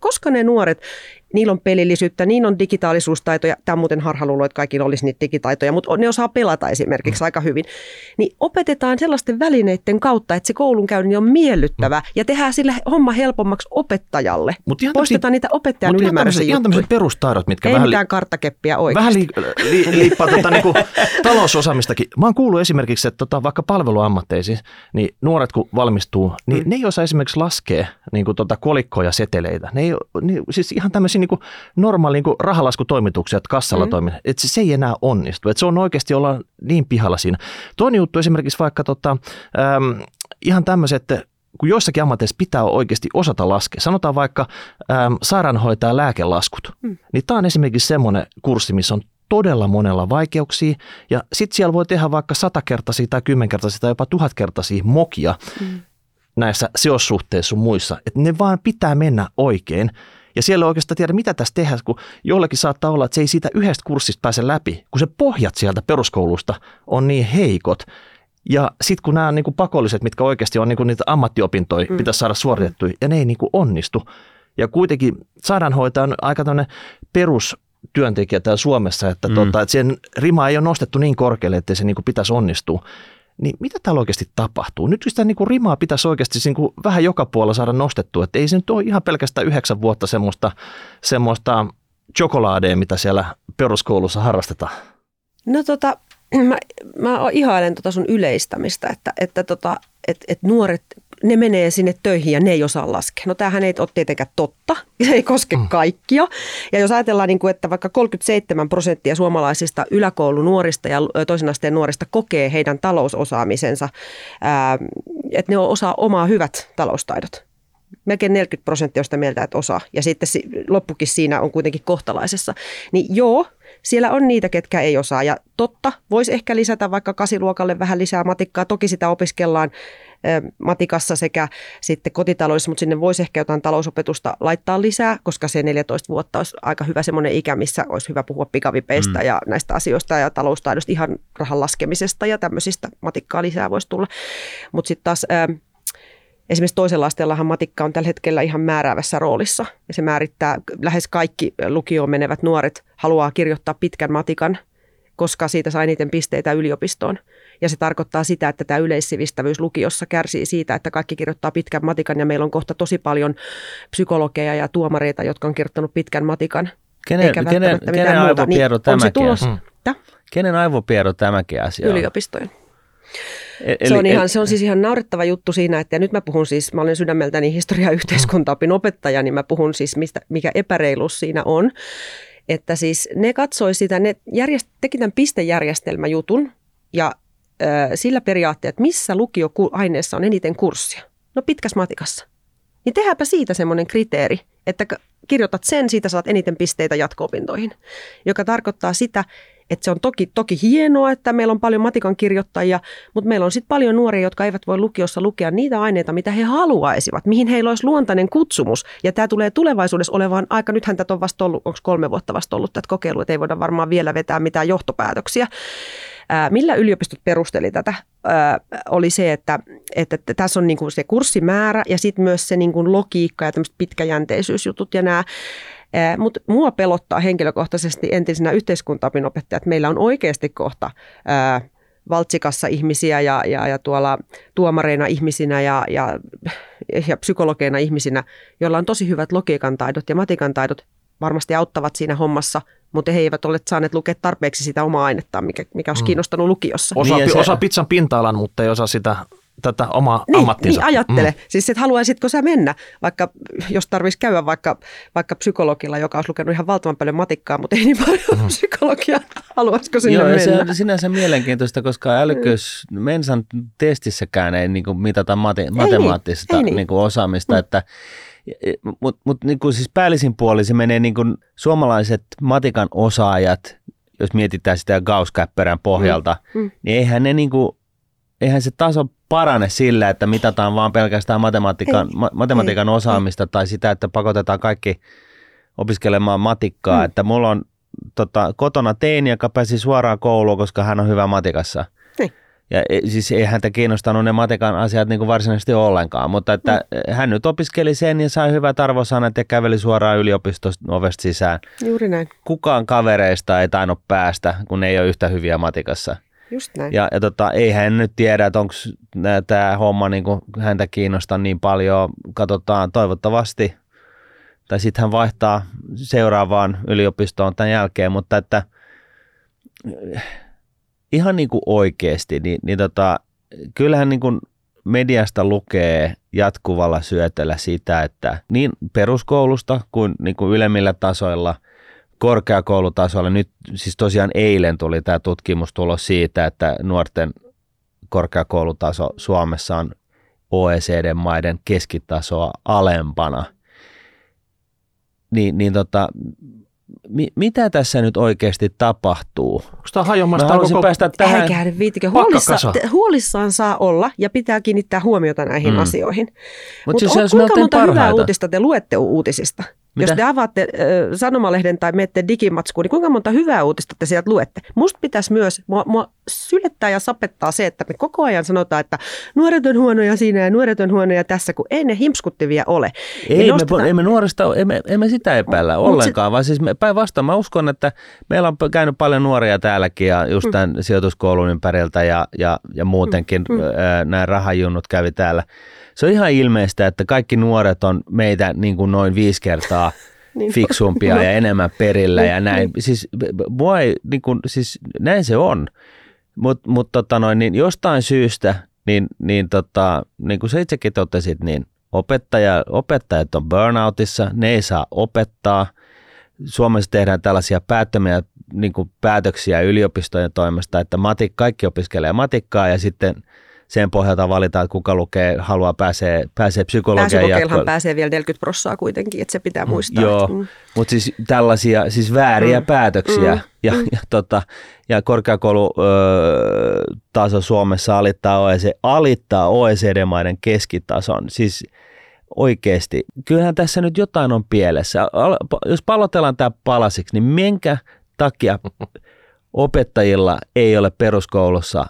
koska ne nuoret, niillä on pelillisyyttä, niillä on digitaalisuustaitoja, tämä on muuten harhaluulo, että kaikilla olisi niitä digitaitoja, mutta ne osaa pelata esimerkiksi mm. aika hyvin, niin opetetaan sellaisten välineiden kautta, että se koulunkäynti on miellyttävä mm. ja tehdään sille homma helpommaksi opettajalle. Mut ihan Poistetaan niitä opettajan Mut ylimääräisiä tämmöiset, ihan tämmöiset juttuja. perustaidot, mitkä Ei vähän, mitään karttakeppiä vähän li, li, liippaa tota, niinku, talousosaamistakin. Mä oon kuullut esimerkiksi, että tota, vaikka palveluammatteisiin, niin nuoret kun valmistuu, niin mm. ne ei osaa esimerkiksi laskea niin kuin, tota, kolikkoja seteleitä. Ne ei, ne, siis ihan tämmöisiä niin kuin, normaali niin kuin rahalaskutoimituksia, että kassalla mm. toimii. Että se, se ei enää onnistu. Että se on oikeasti olla niin pihalla siinä. Toinen juttu esimerkiksi vaikka tota, äm, ihan tämmöiset, että kun joissakin ammateissa pitää oikeasti osata laskea. Sanotaan vaikka äm, sairaanhoitaja lääkelaskut. Mm. Niin tämä on esimerkiksi semmoinen kurssi, missä on todella monella vaikeuksia. Ja sitten siellä voi tehdä vaikka satakertaisia tai kymmenkertaisia tai jopa tuhatkertaisia mokia mm. näissä seossuhteissa sun muissa. Että ne vaan pitää mennä oikein. Ja siellä ei oikeastaan tiedä, mitä tässä tehdään, kun jollekin saattaa olla, että se ei siitä yhdestä kurssista pääse läpi, kun se pohjat sieltä peruskoulusta on niin heikot. Ja sitten kun nämä on niinku pakolliset, mitkä oikeasti on niinku niitä ammattiopintoja, mm. pitäisi saada suoritettua, ja ne ei niinku onnistu. Ja kuitenkin sairaanhoitaja on aika tämmöinen perustyöntekijä täällä Suomessa, että, mm. tota, että sen rima ei ole nostettu niin korkealle, että se niinku pitäisi onnistua. Niin mitä täällä oikeasti tapahtuu? Nyt sitä niinku rimaa pitäisi oikeasti niinku vähän joka puolella saada nostettua, että ei se nyt ole ihan pelkästään yhdeksän vuotta semmoista, semmoista chokolaadeja, mitä siellä peruskoulussa harrastetaan. No tota, mä, mä ihailen tota sun yleistämistä, että, että tota, et, et nuoret, ne menee sinne töihin ja ne ei osaa laskea. No tämähän ei ole tietenkään totta, se ei koske mm. kaikkia. Ja jos ajatellaan, niin kuin, että vaikka 37 prosenttia suomalaisista yläkoulunuorista ja toisen asteen nuorista kokee heidän talousosaamisensa, että ne osaa omaa hyvät taloustaidot. Melkein 40 prosenttia on sitä mieltä, että osaa. Ja sitten loppukin siinä on kuitenkin kohtalaisessa. Niin joo, siellä on niitä, ketkä ei osaa. Ja totta, voisi ehkä lisätä vaikka kasiluokalle vähän lisää matikkaa. Toki sitä opiskellaan matikassa sekä sitten kotitaloudessa, mutta sinne voisi ehkä jotain talousopetusta laittaa lisää, koska se 14 vuotta olisi aika hyvä semmoinen ikä, missä olisi hyvä puhua pikavipeistä mm. ja näistä asioista ja taloustaidosta, ihan rahan laskemisesta ja tämmöisistä matikkaa lisää voisi tulla. Mutta sitten taas... Esimerkiksi toisella asteellahan matikka on tällä hetkellä ihan määräävässä roolissa. Ja se määrittää, lähes kaikki lukioon menevät nuoret haluaa kirjoittaa pitkän matikan, koska siitä saa eniten pisteitä yliopistoon. Ja se tarkoittaa sitä, että tämä yleissivistävyys lukiossa kärsii siitä, että kaikki kirjoittaa pitkän matikan ja meillä on kohta tosi paljon psykologeja ja tuomareita, jotka on kirjoittanut pitkän matikan. Kenen, eikä kenen, kenen aivopiero niin, tämäkin? Tulos, hmm. Kenen aivopiero tämäkin asia Yliopistojen. Eli, se, on ihan, se on siis ihan naurettava juttu siinä, että ja nyt mä puhun siis, mä olen sydämeltäni historia- ja yhteiskuntaopin opettaja, niin mä puhun siis, mistä, mikä epäreiluus siinä on. Että siis ne katsoi sitä, ne järjest, teki tämän pistejärjestelmäjutun ja sillä periaatteella, että missä lukioaineessa on eniten kurssia. No pitkässä matikassa. Niin tehdäänpä siitä semmoinen kriteeri, että kirjoitat sen, siitä saat eniten pisteitä jatko-opintoihin, joka tarkoittaa sitä, että se on toki, toki hienoa, että meillä on paljon matikan kirjoittajia, mutta meillä on sitten paljon nuoria, jotka eivät voi lukiossa lukea niitä aineita, mitä he haluaisivat, mihin heillä olisi luontainen kutsumus. Ja tämä tulee tulevaisuudessa olevaan aika, nythän tätä on vasta ollut, onko kolme vuotta vasta ollut tätä kokeilua, että ei voida varmaan vielä vetää mitään johtopäätöksiä. Millä yliopistot perusteli tätä, oli se, että, että, tässä on niinku se kurssimäärä ja sitten myös se niinku logiikka ja tämmöiset pitkäjänteisyysjutut ja nämä Mutta mua pelottaa henkilökohtaisesti entisenä yhteiskuntaopinopettaja, että meillä on oikeasti kohta ää, valtsikassa ihmisiä ja, ja, ja tuolla tuomareina ihmisinä ja, ja, ja psykologeina ihmisinä, joilla on tosi hyvät logiikan taidot ja matikan taidot, varmasti auttavat siinä hommassa, mutta he eivät ole saaneet lukea tarpeeksi sitä omaa ainettaan, mikä, mikä olisi mm. kiinnostanut lukiossa. Osa, Niin se- osa pizzan pinta-alan, mutta ei osaa sitä, tätä omaa Niin, ammattinsa. niin ajattele. Mm. Siis että haluaisitko sä mennä, vaikka jos tarvitsisi käydä vaikka, vaikka psykologilla, joka olisi lukenut ihan valtavan paljon matikkaa, mutta ei niin paljon mm. psykologiaa. Haluaisiko sinne Joo, ja mennä? se on sinänsä mielenkiintoista, koska älykkyys Mensan testissäkään ei niin kuin mitata mate, matemaattista ei niin. niin kuin osaamista, että mutta mut, niin kuin siis päällisin puoli se menee niin kuin suomalaiset matikan osaajat, jos mietitään sitä Gauss-käppärän pohjalta, Mm, mm. niin eihän ne niin kuin, eihän se taso parane sillä, että mitataan vaan pelkästään matematiikan, Ei, ma- matematiikan ei, osaamista tai sitä, että pakotetaan kaikki opiskelemaan matikkaa. Mm. Että mulla on tota, kotona teini, joka pääsi suoraan kouluun, koska hän on hyvä matikassa. Ja e- siis ei häntä kiinnostanut ne matikan asiat niin kuin varsinaisesti ollenkaan, mutta että Mm. hän nyt opiskeli sen ja sai hyvät arvosanat ja käveli suoraan yliopistosta ovesta sisään. Juuri näin, Kukaan kavereista ei tainnut päästä, kun ei ole yhtä hyviä matikassa. just näin. Ja, ja tota, ei hän nyt tiedä, että onko tämä homma niin kuin häntä kiinnostaa niin paljon. Katsotaan toivottavasti. Tai sitten hän vaihtaa seuraavaan yliopistoon tämän jälkeen, mutta että ihan niin kuin oikeasti, niin, niin tota, kyllähän niin kuin mediasta lukee jatkuvalla syötellä sitä, että niin peruskoulusta kuin, niin kuin ylemmillä tasoilla, korkeakoulutasolla, nyt siis tosiaan eilen tuli tämä tutkimustulos siitä, että nuorten korkeakoulutaso Suomessa on OECD-maiden keskitasoa alempana. Niin, niin tota, mi, mitä tässä nyt oikeasti tapahtuu? Onko tämä Mä hajoamassa haluaisin koko... päästä tähän. Älkää viitikö. Huolissa, te- huolissaan saa olla ja pitää kiinnittää huomiota näihin Mm. asioihin. Mutta Mutta siis on, kuinka monta hyvää parhaita. uutista te luette uutisista? Mitä? Jos te avaatte ö, sanomalehden tai menette digimatskuun, niin kuinka monta hyvää uutista te sieltä luette? Musta pitäisi myös, mua, mua sylettää ja sapettaa se, että me koko ajan sanotaan, että nuoret on huonoja siinä ja nuoret on huonoja tässä, kun ei ne himskuttivia ole. Ei, Niin me, nostetaan- emme me nuorista, emme, emme sitä epäillä ollenkaan, vaan siis me- päinvastoin mä uskon, että meillä on käynyt paljon nuoria täälläkin ja just tämän sijoituskoulun ympäriltä ja, ja, ja muutenkin Mm, mm. nämä rahajunnut kävi täällä. Se on ihan ilmeistä, että kaikki nuoret on meitä niin kuin noin viisi kertaa Niin. fiksumpia No. ja enemmän perillä ja Niin, näin. Siis, mua ei, niin kuin, siis näin se on. Mutta mut, tota noin, niin jostain syystä, niin, niin, tota, niin kuin sä itsekin totesit, niin opettaja, opettajat on burnoutissa, ne ei saa opettaa. Suomessa tehdään tällaisia päättömiä niin kuin päätöksiä yliopistojen toimesta, että matik, kaikki opiskelee matikkaa ja sitten sen pohjalta valitaan, että kuka lukee, haluaa pääsee, pääsee psykologian jatkoille. pääsee vielä 40 prossaa kuitenkin, että se pitää muistaa. Joo, että, mm. mutta siis tällaisia siis vääriä Mm. päätöksiä Mm. ja, ja, tota, ja korkeakoulutaso Suomessa alittaa, OECD, alittaa OECD-maiden keskitason. Siis oikeasti, kyllähän tässä nyt jotain on pielessä. Jos palotellaan tämä palasiksi, niin minkä takia opettajilla ei ole peruskoulussa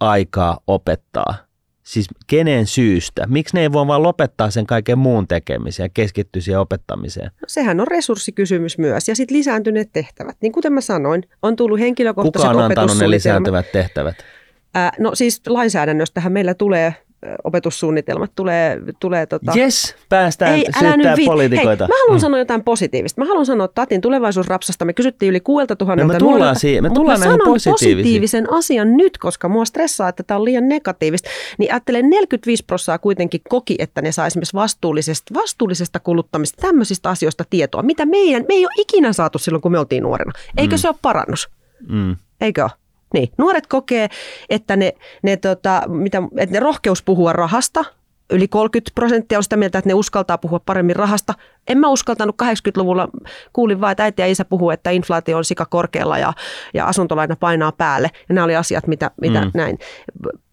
aikaa opettaa? Siis kenen syystä? Miksi ne ei voi vaan lopettaa sen kaiken muun tekemisen ja keskittyä siihen opettamiseen? No, sehän on resurssikysymys myös. Ja sitten lisääntyneet tehtävät. Niin kuten mä sanoin, on tullut henkilökohtaiset Kuka on antanut ne lisääntyvät tehtävät? No siis lainsäädännöstähän meillä tulee opetussuunnitelmat, tulee, tulee tota... Jes, päästään Ei, älä nyt vi- poliitikoita. Hei, mä haluan mm. sanoa jotain positiivista. Mä haluan sanoa Tatin tulevaisuusrapsasta. Me kysyttiin yli kuuelta tuhannelta No me tullaan nuorelta, siihen- me tullaan mä sanon positiivisen asian nyt, koska mua stressaa, että tämä on liian negatiivista. Niin ajattelen 45 prosenttia kuitenkin koki, että ne saa esimerkiksi vastuullisesta, vastuullisesta kuluttamista, tämmöisistä asioista tietoa, mitä meidän, me ei ole ikinä saatu silloin, kun me oltiin nuorena. Eikö mm. se ole parannus? Mm. Eikö ole? Niin, nuoret kokee, että ne, ne, tota, mitä, että ne rohkeus puhua rahasta, yli 30 prosenttia on sitä mieltä, että ne uskaltaa puhua paremmin rahasta. En mä uskaltanut 80-luvulla, kuulin vaan, että äiti ja isä puhuu, että inflaatio on sika korkealla ja, ja asuntolaina painaa päälle. Ja nämä oli asiat, mitä, mitä mm. näin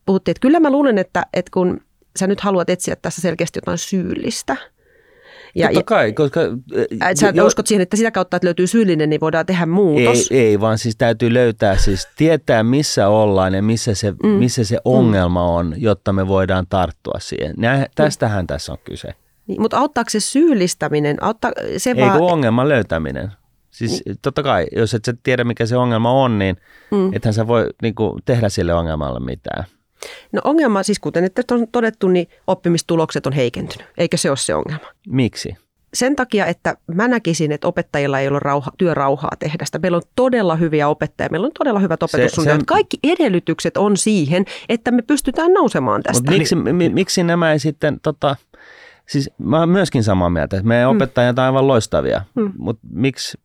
puhuttiin. Että kyllä mä luulen, että, että kun sä nyt haluat etsiä tässä selkeästi jotain syyllistä, ja, Totta kai, koska... ja, et sä jo- uskot siihen, että sitä kautta, että löytyy syyllinen, niin voidaan tehdä ei, muutos. ei, vaan siis täytyy löytää, siis tietää missä ollaan ja missä se, mm. missä se ongelma on, jotta me voidaan tarttua siihen. Nä, tästähän tässä on kyse. Niin, mutta auttaako se syyllistäminen? Auttaa, se Ei vaan, kun ongelman löytäminen. Siis niin. totta kai, jos et sä tiedä mikä se ongelma on, niin mm. ethän sä voi niin kuin, tehdä sille ongelmalle mitään. No ongelma, siis kuten että on todettu, niin oppimistulokset on heikentynyt. Eikä se ole se ongelma. Miksi? Sen takia, että mä näkisin, että opettajilla ei ole rauha, työrauhaa tehdä sitä. Meillä on todella hyviä opettajia, meillä on todella hyvät opetussuunnitelmat. Se, Kaikki edellytykset on siihen, että me pystytään nousemaan tästä. Mutta miksi, mi, miksi nämä ei sitten, tota, siis mä oon myöskin samaa mieltä, että meidän mm. opettajat on aivan loistavia, mm. mutta miksi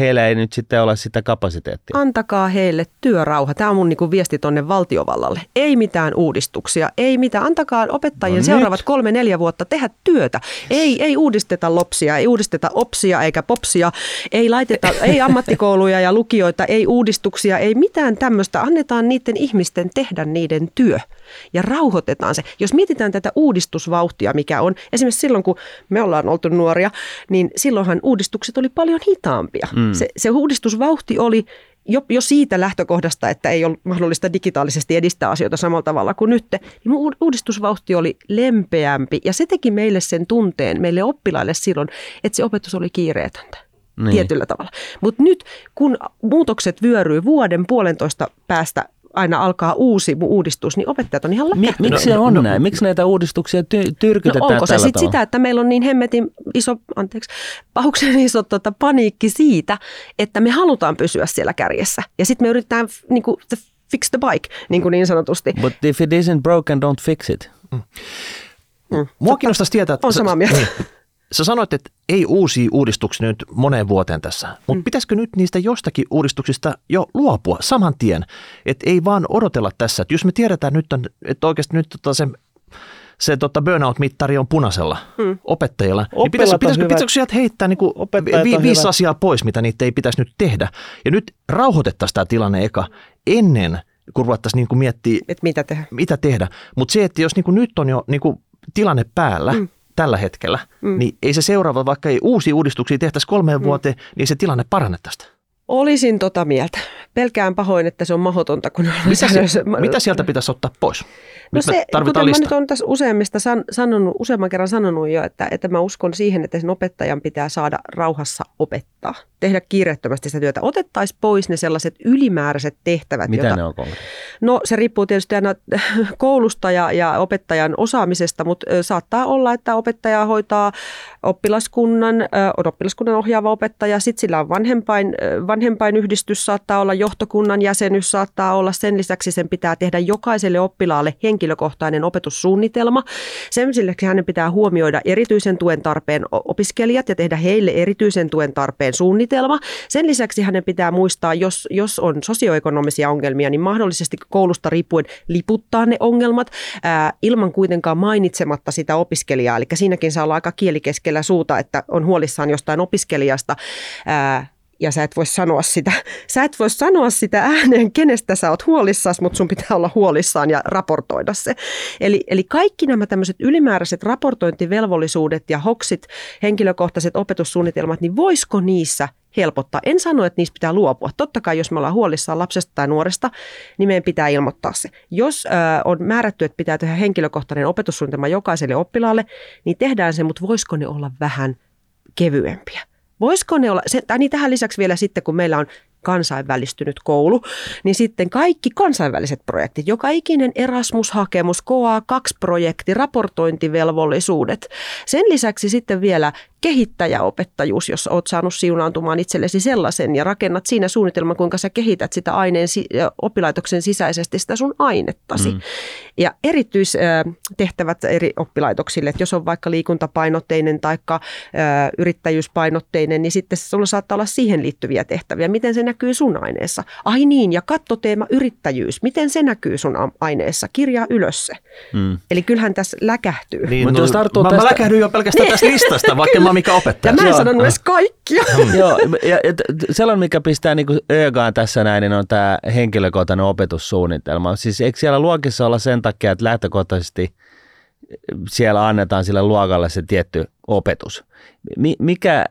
heillä ei nyt sitten ole sitä kapasiteettia. Antakaa heille työrauha. Tämä on mun niin viesti tuonne valtiovallalle. Ei mitään uudistuksia, ei mitään. Antakaa opettajien no seuraavat kolme, neljä vuotta tehdä työtä. Ei, ei uudisteta lopsia, ei uudisteta opsia eikä popsia, ei laiteta, ei ammattikouluja ja lukioita, ei uudistuksia, ei mitään tämmöistä. Annetaan niiden ihmisten tehdä niiden työ ja rauhoitetaan se. Jos mietitään tätä uudistusvauhtia, mikä on, esimerkiksi silloin kun me ollaan oltu nuoria, niin silloinhan uudistukset oli paljon hitaampia. Mm. Se, se uudistusvauhti oli jo, jo siitä lähtökohdasta, että ei ollut mahdollista digitaalisesti edistää asioita samalla tavalla kuin nyt, niin uudistusvauhti oli lempeämpi ja se teki meille sen tunteen, meille oppilaille silloin, että se opetus oli kiireetöntä. Niin. Tietyllä tavalla. Mutta nyt, kun muutokset vyöryy vuoden puolentoista päästä aina alkaa uusi uudistus, niin opettajat on ihan Mi- Miksi se on no, näin? Miksi näitä uudistuksia ty- tyrkytetään no onko se sitten sitä, että meillä on niin hemmetin iso, anteeksi, pahuksen iso tota, paniikki siitä, että me halutaan pysyä siellä kärjessä. Ja sitten me yritetään niin kuin, fix the bike, niin, kuin niin sanotusti. But if it isn't broken, don't fix it. Mm. Mm. Mua kiinnostaisi tietää... Että on samaa mieltä. Niin. Sä sanoit, että ei uusia uudistuksia nyt moneen vuoteen tässä, mutta mm. pitäisikö nyt niistä jostakin uudistuksista jo luopua saman tien? Että ei vaan odotella tässä, että jos me tiedetään nyt, on, että oikeasti nyt tota se, se tota burnout-mittari on punaisella mm. opettajilla, niin pitäisikö, pitäisikö, pitäisikö sieltä heittää niinku vi, viisi asiaa pois, mitä niitä ei pitäisi nyt tehdä? Ja nyt rauhoitettaisiin tämä tilanne eka ennen, kun ruvettaisiin niinku miettiä, Et mitä tehdä. Mitä tehdä. Mutta se, että jos niinku nyt on jo niinku tilanne päällä, mm tällä hetkellä, mm. niin ei se seuraava, vaikka ei uusia uudistuksia tehtäisi kolmeen mm. vuoteen, niin se tilanne parane tästä. Olisin tota mieltä. Pelkään pahoin, että se on mahdotonta. Kun mitä, se, mitä sieltä pitäisi ottaa pois? No se, kuten lista. mä nyt olen tässä useammista san, sanonut, useamman kerran sanonut jo, että, että mä uskon siihen, että sen opettajan pitää saada rauhassa opettaa. Tehdä kiireettömästi sitä työtä. Otettaisiin pois ne sellaiset ylimääräiset tehtävät. Mitä jota, ne on No se riippuu tietysti aina koulusta ja, ja opettajan osaamisesta, mutta saattaa olla, että opettaja hoitaa oppilaskunnan, on oppilaskunnan ohjaava opettaja, sitten sillä on vanhempain, vanhempainyhdistys saattaa olla, johtokunnan jäsenyys saattaa olla, sen lisäksi sen pitää tehdä jokaiselle oppilaalle henkilökohtainen opetussuunnitelma. Sen lisäksi hänen pitää huomioida erityisen tuen tarpeen opiskelijat ja tehdä heille erityisen tuen tarpeen suunnitelma. Sen lisäksi hänen pitää muistaa, jos, jos on sosioekonomisia ongelmia, niin mahdollisesti koulusta riippuen liputtaa ne ongelmat ää, ilman kuitenkaan mainitsematta sitä opiskelijaa. Eli siinäkin saa olla aika kielikeskellä suuta, että on huolissaan jostain opiskelijasta. Ää, ja sä et voi sanoa sitä, sä et voi sanoa sitä ääneen, kenestä sä oot huolissaan, mutta sun pitää olla huolissaan ja raportoida se. Eli, eli kaikki nämä tämmöiset ylimääräiset raportointivelvollisuudet ja hoksit, henkilökohtaiset opetussuunnitelmat, niin voisiko niissä helpottaa? En sano, että niistä pitää luopua. Totta kai, jos me ollaan huolissaan lapsesta tai nuoresta, niin meidän pitää ilmoittaa se. Jos ö, on määrätty, että pitää tehdä henkilökohtainen opetussuunnitelma jokaiselle oppilaalle, niin tehdään se, mutta voisiko ne olla vähän kevyempiä? Voisiko ne olla, se, tai niin tähän lisäksi vielä sitten, kun meillä on kansainvälistynyt koulu, niin sitten kaikki kansainväliset projektit, joka ikinen Erasmus-hakemus, KA2-projekti, raportointivelvollisuudet. Sen lisäksi sitten vielä kehittäjäopettajuus, jos olet saanut siunaantumaan itsellesi sellaisen ja rakennat siinä suunnitelman, kuinka sä kehität sitä aineen oppilaitoksen sisäisesti sitä sun ainettasi. Mm. Ja erityistehtävät eri oppilaitoksille, että jos on vaikka liikuntapainotteinen tai yrittäjyyspainotteinen, niin sitten sulla saattaa olla siihen liittyviä tehtäviä. Miten se näkyy sun aineessa? Ai niin, ja kattoteema yrittäjyys. Miten se näkyy sun aineessa? Kirjaa ylös se. Mm. Eli kyllähän tässä läkähtyy. Niin, no, jos mä, tästä... mä läkähdyin jo pelkästään tästä listasta, vaikka mä mikä opettaja. Ja mä en sanonut edes kaikkia. Joo, ja, ja sellainen, mikä pistää niinku öögaan tässä näin, niin on tämä henkilökohtainen opetussuunnitelma. Siis eikö siellä luokissa olla sen takia, että lähtökohtaisesti siellä annetaan sille luokalle se tietty opetus. Mikä,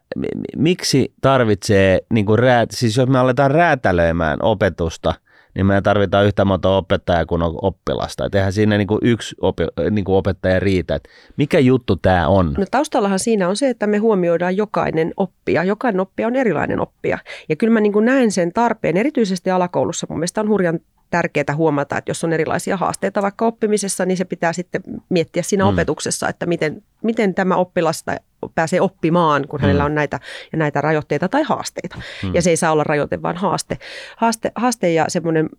miksi tarvitsee, niin kuin räät, siis jos me aletaan räätälöimään opetusta niin me tarvitaan yhtä monta opettajaa kuin on oppilasta. Et eihän siinä niin kuin yksi opi, niin kuin opettaja riitä. Et mikä juttu tämä on? No taustallahan siinä on se, että me huomioidaan jokainen oppija. Jokainen oppija on erilainen oppija. Ja kyllä mä niin kuin näen sen tarpeen, erityisesti alakoulussa. Mun mielestä on hurjan tärkeää huomata, että jos on erilaisia haasteita vaikka oppimisessa, niin se pitää sitten miettiä siinä mm. opetuksessa, että miten, miten tämä oppilas pääsee oppimaan, kun mm. hänellä on näitä, ja näitä rajoitteita tai haasteita. Mm. Ja se ei saa olla rajoite, vaan haaste. Haaste, haaste ja semmoinen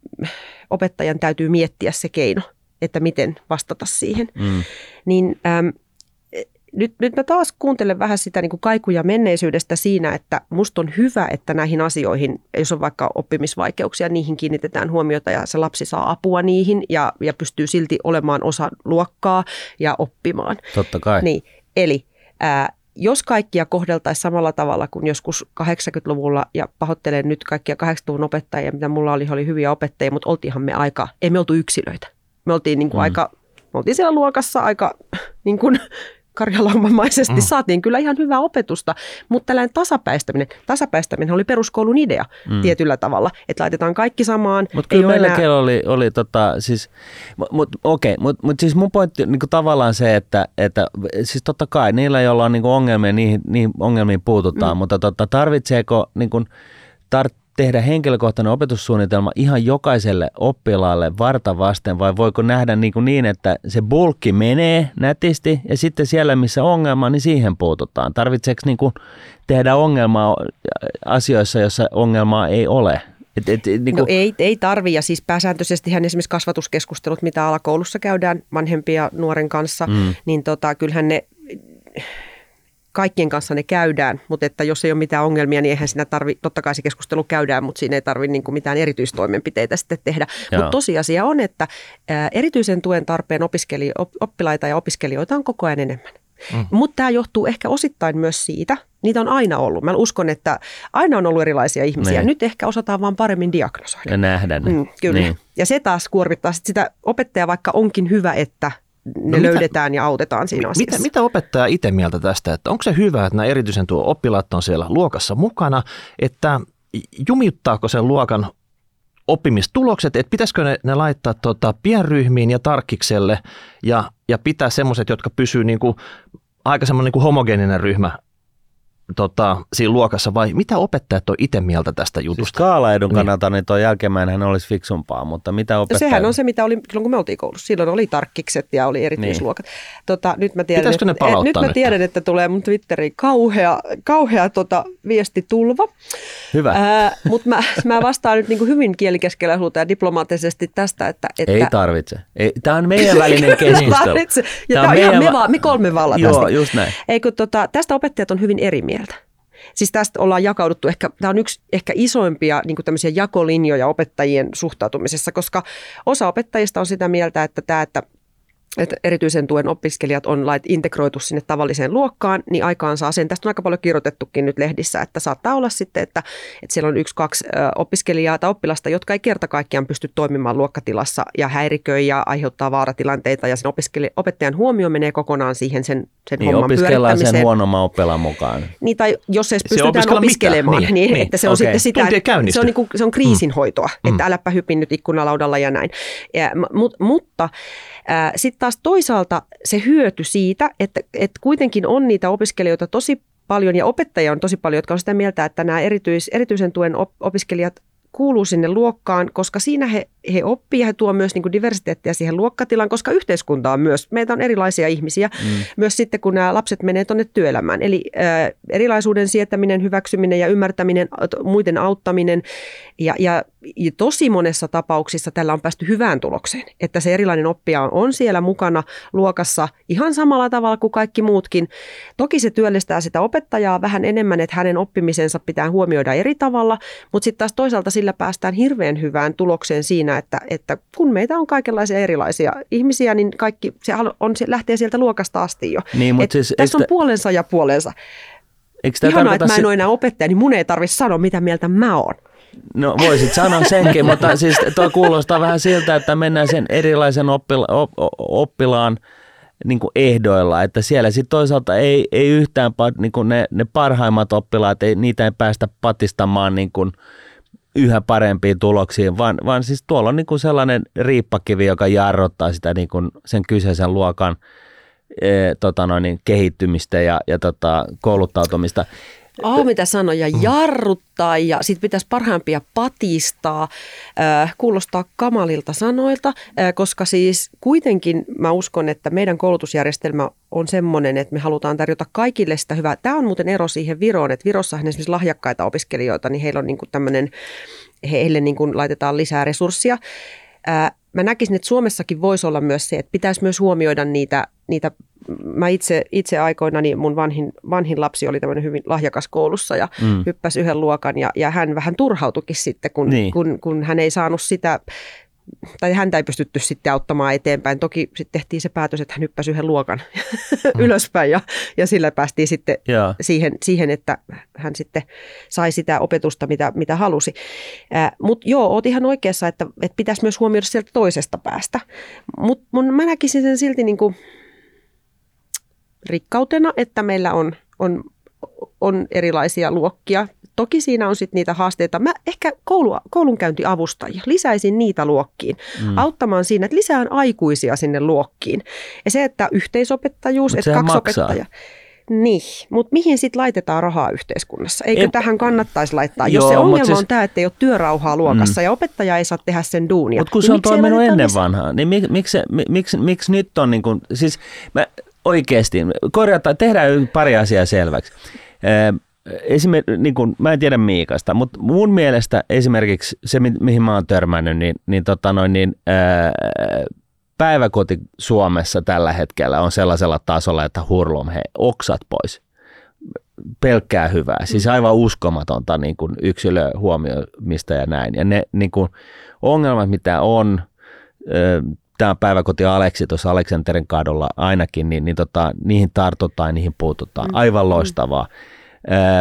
opettajan täytyy miettiä se keino, että miten vastata siihen. Mm. Niin äm, nyt, nyt mä taas kuuntelen vähän sitä niin kuin kaikuja menneisyydestä siinä, että musta on hyvä, että näihin asioihin, jos on vaikka oppimisvaikeuksia, niihin kiinnitetään huomiota ja se lapsi saa apua niihin ja, ja pystyy silti olemaan osa luokkaa ja oppimaan. Totta kai. Niin, eli ää, jos kaikkia kohdeltaisiin samalla tavalla kuin joskus 80-luvulla, ja pahoittelen nyt kaikkia 80-luvun opettajia, mitä mulla oli, oli hyviä opettajia, mutta oltiinhan me aika, ei me oltu yksilöitä. Me oltiin niin kuin mm. aika, me oltiin siellä luokassa aika niin kuin karjalaumamaisesti mm. saatiin kyllä ihan hyvää opetusta, mutta tällainen tasapäistäminen, tasapäistäminen oli peruskoulun idea mm. tietyllä tavalla, että laitetaan kaikki samaan. Mutta kyllä meilläkin enää... oli, oli tota, siis, mut, okei, okay, mutta mut siis mun pointti on niin tavallaan se, että, että siis totta kai niillä, joilla on niin ongelmia, niihin, niihin ongelmiin puututaan, mm. mutta tota, tarvitseeko niin kuin, tar- tehdä henkilökohtainen opetussuunnitelma ihan jokaiselle oppilaalle varta vasten vai voiko nähdä niin, kuin niin että se bulkki menee nätisti ja sitten siellä missä ongelma, niin siihen puututaan. Tarvitseeko niin kuin tehdä ongelmaa asioissa, joissa ongelmaa ei ole? Et, et, niin kuin... No ei, ei tarvi ja siis pääsääntöisesti hän esimerkiksi kasvatuskeskustelut, mitä alakoulussa käydään vanhempia nuoren kanssa, mm. niin tota, kyllähän ne kaikkien kanssa ne käydään, mutta että jos ei ole mitään ongelmia, niin eihän siinä tarvi, totta kai se keskustelu käydään, mutta siinä ei tarvitse niin mitään erityistoimenpiteitä sitten tehdä. Mutta tosiasia on, että erityisen tuen tarpeen opiskeli, oppilaita ja opiskelijoita on koko ajan enemmän. Mm. Mutta tämä johtuu ehkä osittain myös siitä, niitä on aina ollut. Mä uskon, että aina on ollut erilaisia ihmisiä. Ne. Niin. Nyt ehkä osataan vaan paremmin diagnosoida. Ja nähdä ne. Mm, kyllä. Niin. Ja se taas kuormittaa sit sitä opettaja, vaikka onkin hyvä, että ne no löydetään mitä, ja autetaan siinä asiassa. Mitä, mitä opettaja itse mieltä tästä, että onko se hyvä, että nämä erityisen tuo oppilaat on siellä luokassa mukana, että jumiuttaako sen luokan oppimistulokset, että pitäisikö ne, ne laittaa tota pienryhmiin ja tarkkikselle ja, ja pitää semmoiset, jotka pysyy niin kuin, aika semmoinen niin kuin homogeeninen ryhmä tota, siinä luokassa vai mitä opettajat on itse mieltä tästä jutusta? Siis skaalaedun niin. kannalta niin tuo jälkimmäinen olisi fiksumpaa, mutta mitä opettajat... Sehän on se, mitä oli silloin, kun me oltiin koulussa. Silloin oli tarkkikset ja oli erityisluokat. Niin. Tota, nyt mä tiedän, että, ne et, nyt mä tiedän, että tulee mun Twitteriin kauhea, kauhea tota, viestitulva. Hyvä. Ää, mutta mä, mä vastaan nyt niin kuin hyvin kielikeskellä ja diplomaattisesti tästä, että... että ei tarvitse. Ei, tämä on meidän välinen keskustelu. ja tämä on meidän... me, va- me kolme valla Joo, just näin. Eikö, tota, tästä opettajat on hyvin eri mieltä mieltä. Siis tästä ollaan jakauduttu, ehkä, tämä on yksi ehkä isoimpia niin jakolinjoja opettajien suhtautumisessa, koska osa opettajista on sitä mieltä, että tämä, että että erityisen tuen opiskelijat on lait integroitu sinne tavalliseen luokkaan, niin aikaan saa sen. Tästä on aika paljon kirjoitettukin nyt lehdissä, että saattaa olla sitten, että, että siellä on yksi, kaksi opiskelijaa tai oppilasta, jotka ei kerta kaikkiaan pysty toimimaan luokkatilassa ja häiriköi ja aiheuttaa vaaratilanteita ja sen opettajan huomio menee kokonaan siihen sen, sen niin, homman opiskellaan sen huonomman oppilaan mukaan. Niin, tai jos edes pystytään opiskelemaan, niin, niin, niin, että se on okay. sitten sitä, se on, niin kuin, se on kriisinhoitoa, mm. että äläpä hypin nyt ikkunalaudalla ja näin. Ja, mutta sitten taas toisaalta se hyöty siitä, että, että kuitenkin on niitä opiskelijoita tosi paljon ja opettajia on tosi paljon, jotka on sitä mieltä, että nämä erityis, erityisen tuen opiskelijat kuuluu sinne luokkaan, koska siinä he, he oppii ja he tuo myös niin kuin diversiteettiä siihen luokkatilaan, koska yhteiskunta on myös, meitä on erilaisia ihmisiä, mm. myös sitten kun nämä lapset menee tuonne työelämään. Eli äh, erilaisuuden sietäminen, hyväksyminen ja ymmärtäminen, muiden auttaminen ja, ja, ja tosi monessa tapauksissa tällä on päästy hyvään tulokseen, että se erilainen oppija on siellä mukana luokassa ihan samalla tavalla kuin kaikki muutkin. Toki se työllistää sitä opettajaa vähän enemmän, että hänen oppimisensa pitää huomioida eri tavalla, mutta sitten taas toisaalta sillä päästään hirveän hyvään tulokseen siinä, että, että kun meitä on kaikenlaisia erilaisia ihmisiä, niin kaikki se, on, se lähtee sieltä luokasta asti jo. Niin, mutta siis, tässä on puolensa ja puolensa. Ihanaa, että mä en ole enää opettaja, niin mun ei tarvitse sanoa, mitä mieltä mä oon. No voisit sanoa senkin, mutta siis tuo kuulostaa vähän siltä, että mennään sen erilaisen oppila, op, oppilaan niin kuin ehdoilla, että siellä sitten toisaalta ei, ei yhtään niin kuin ne, ne parhaimmat oppilaat, ei, niitä ei päästä patistamaan niin kuin yhä parempiin tuloksiin, vaan, vaan siis tuolla on niin kuin sellainen riippakivi, joka jarruttaa sitä niin kuin sen kyseisen luokan e, tota noin, kehittymistä ja, ja tota, kouluttautumista. Oh, mitä sanoja, mm. jarruttaa ja sitten pitäisi parhaimpia patistaa, äh, kuulostaa kamalilta sanoilta, äh, koska siis kuitenkin mä uskon, että meidän koulutusjärjestelmä on semmoinen, että me halutaan tarjota kaikille sitä hyvää. Tämä on muuten ero siihen Viroon, että Virossahan esimerkiksi lahjakkaita opiskelijoita, niin heillä on niin kuin tämmöinen, heille niin kuin laitetaan lisää resurssia. Äh, mä näkisin, että Suomessakin voisi olla myös se, että pitäisi myös huomioida niitä, niitä mä itse, itse aikoina, niin mun vanhin, vanhin lapsi oli tämmöinen hyvin lahjakas koulussa ja mm. hyppäsi yhden luokan ja, ja hän vähän turhautukin sitten, kun, niin. kun, kun hän ei saanut sitä tai häntä ei pystytty sitten auttamaan eteenpäin. Toki sitten tehtiin se päätös, että hän hyppäsi yhden luokan mm. ylöspäin ja, ja sillä päästiin sitten siihen, siihen, että hän sitten sai sitä opetusta, mitä, mitä halusi. Äh, Mutta joo, oot ihan oikeassa, että, että pitäisi myös huomioida sieltä toisesta päästä. Mutta mä näkisin sen silti niin kuin rikkautena, että meillä on, on, on erilaisia luokkia. Toki siinä on sitten niitä haasteita. Mä ehkä koulu, koulunkäyntiavustajia, lisäisin niitä luokkiin, mm. auttamaan siinä, että lisään aikuisia sinne luokkiin. Ja se, että yhteisopettajuus, Mut että kaksi maksaa. opettajaa. Niin, mutta mihin sitten laitetaan rahaa yhteiskunnassa? Eikö Ep... tähän kannattaisi laittaa? Joo, Jos se ongelma siis... on tämä, että ei ole työrauhaa luokassa mm. ja opettaja ei saa tehdä sen duunia. Mutta kun niin se on toiminut ennen vanhaa, niin miksi, miksi, miksi, miksi nyt on niin kuin, siis mä, oikeasti, korjataan, tehdään pari asiaa selväksi. Esimerkiksi, niin kuin, mä en tiedä Miikasta, mutta mun mielestä esimerkiksi se, mihin mä oon törmännyt, niin, niin, tota noin, niin ää, päiväkoti Suomessa tällä hetkellä on sellaisella tasolla, että hurlum, hei, oksat pois. Pelkkää hyvää, siis mm. aivan uskomatonta niin kuin yksilöhuomioimista ja näin. Ja ne niin kuin, ongelmat, mitä on, tämä päiväkoti Aleksi tuossa Aleksanterin kadulla ainakin, niin, niin tota, niihin tartutaan ja niihin puututaan. Mm. Aivan mm. loistavaa.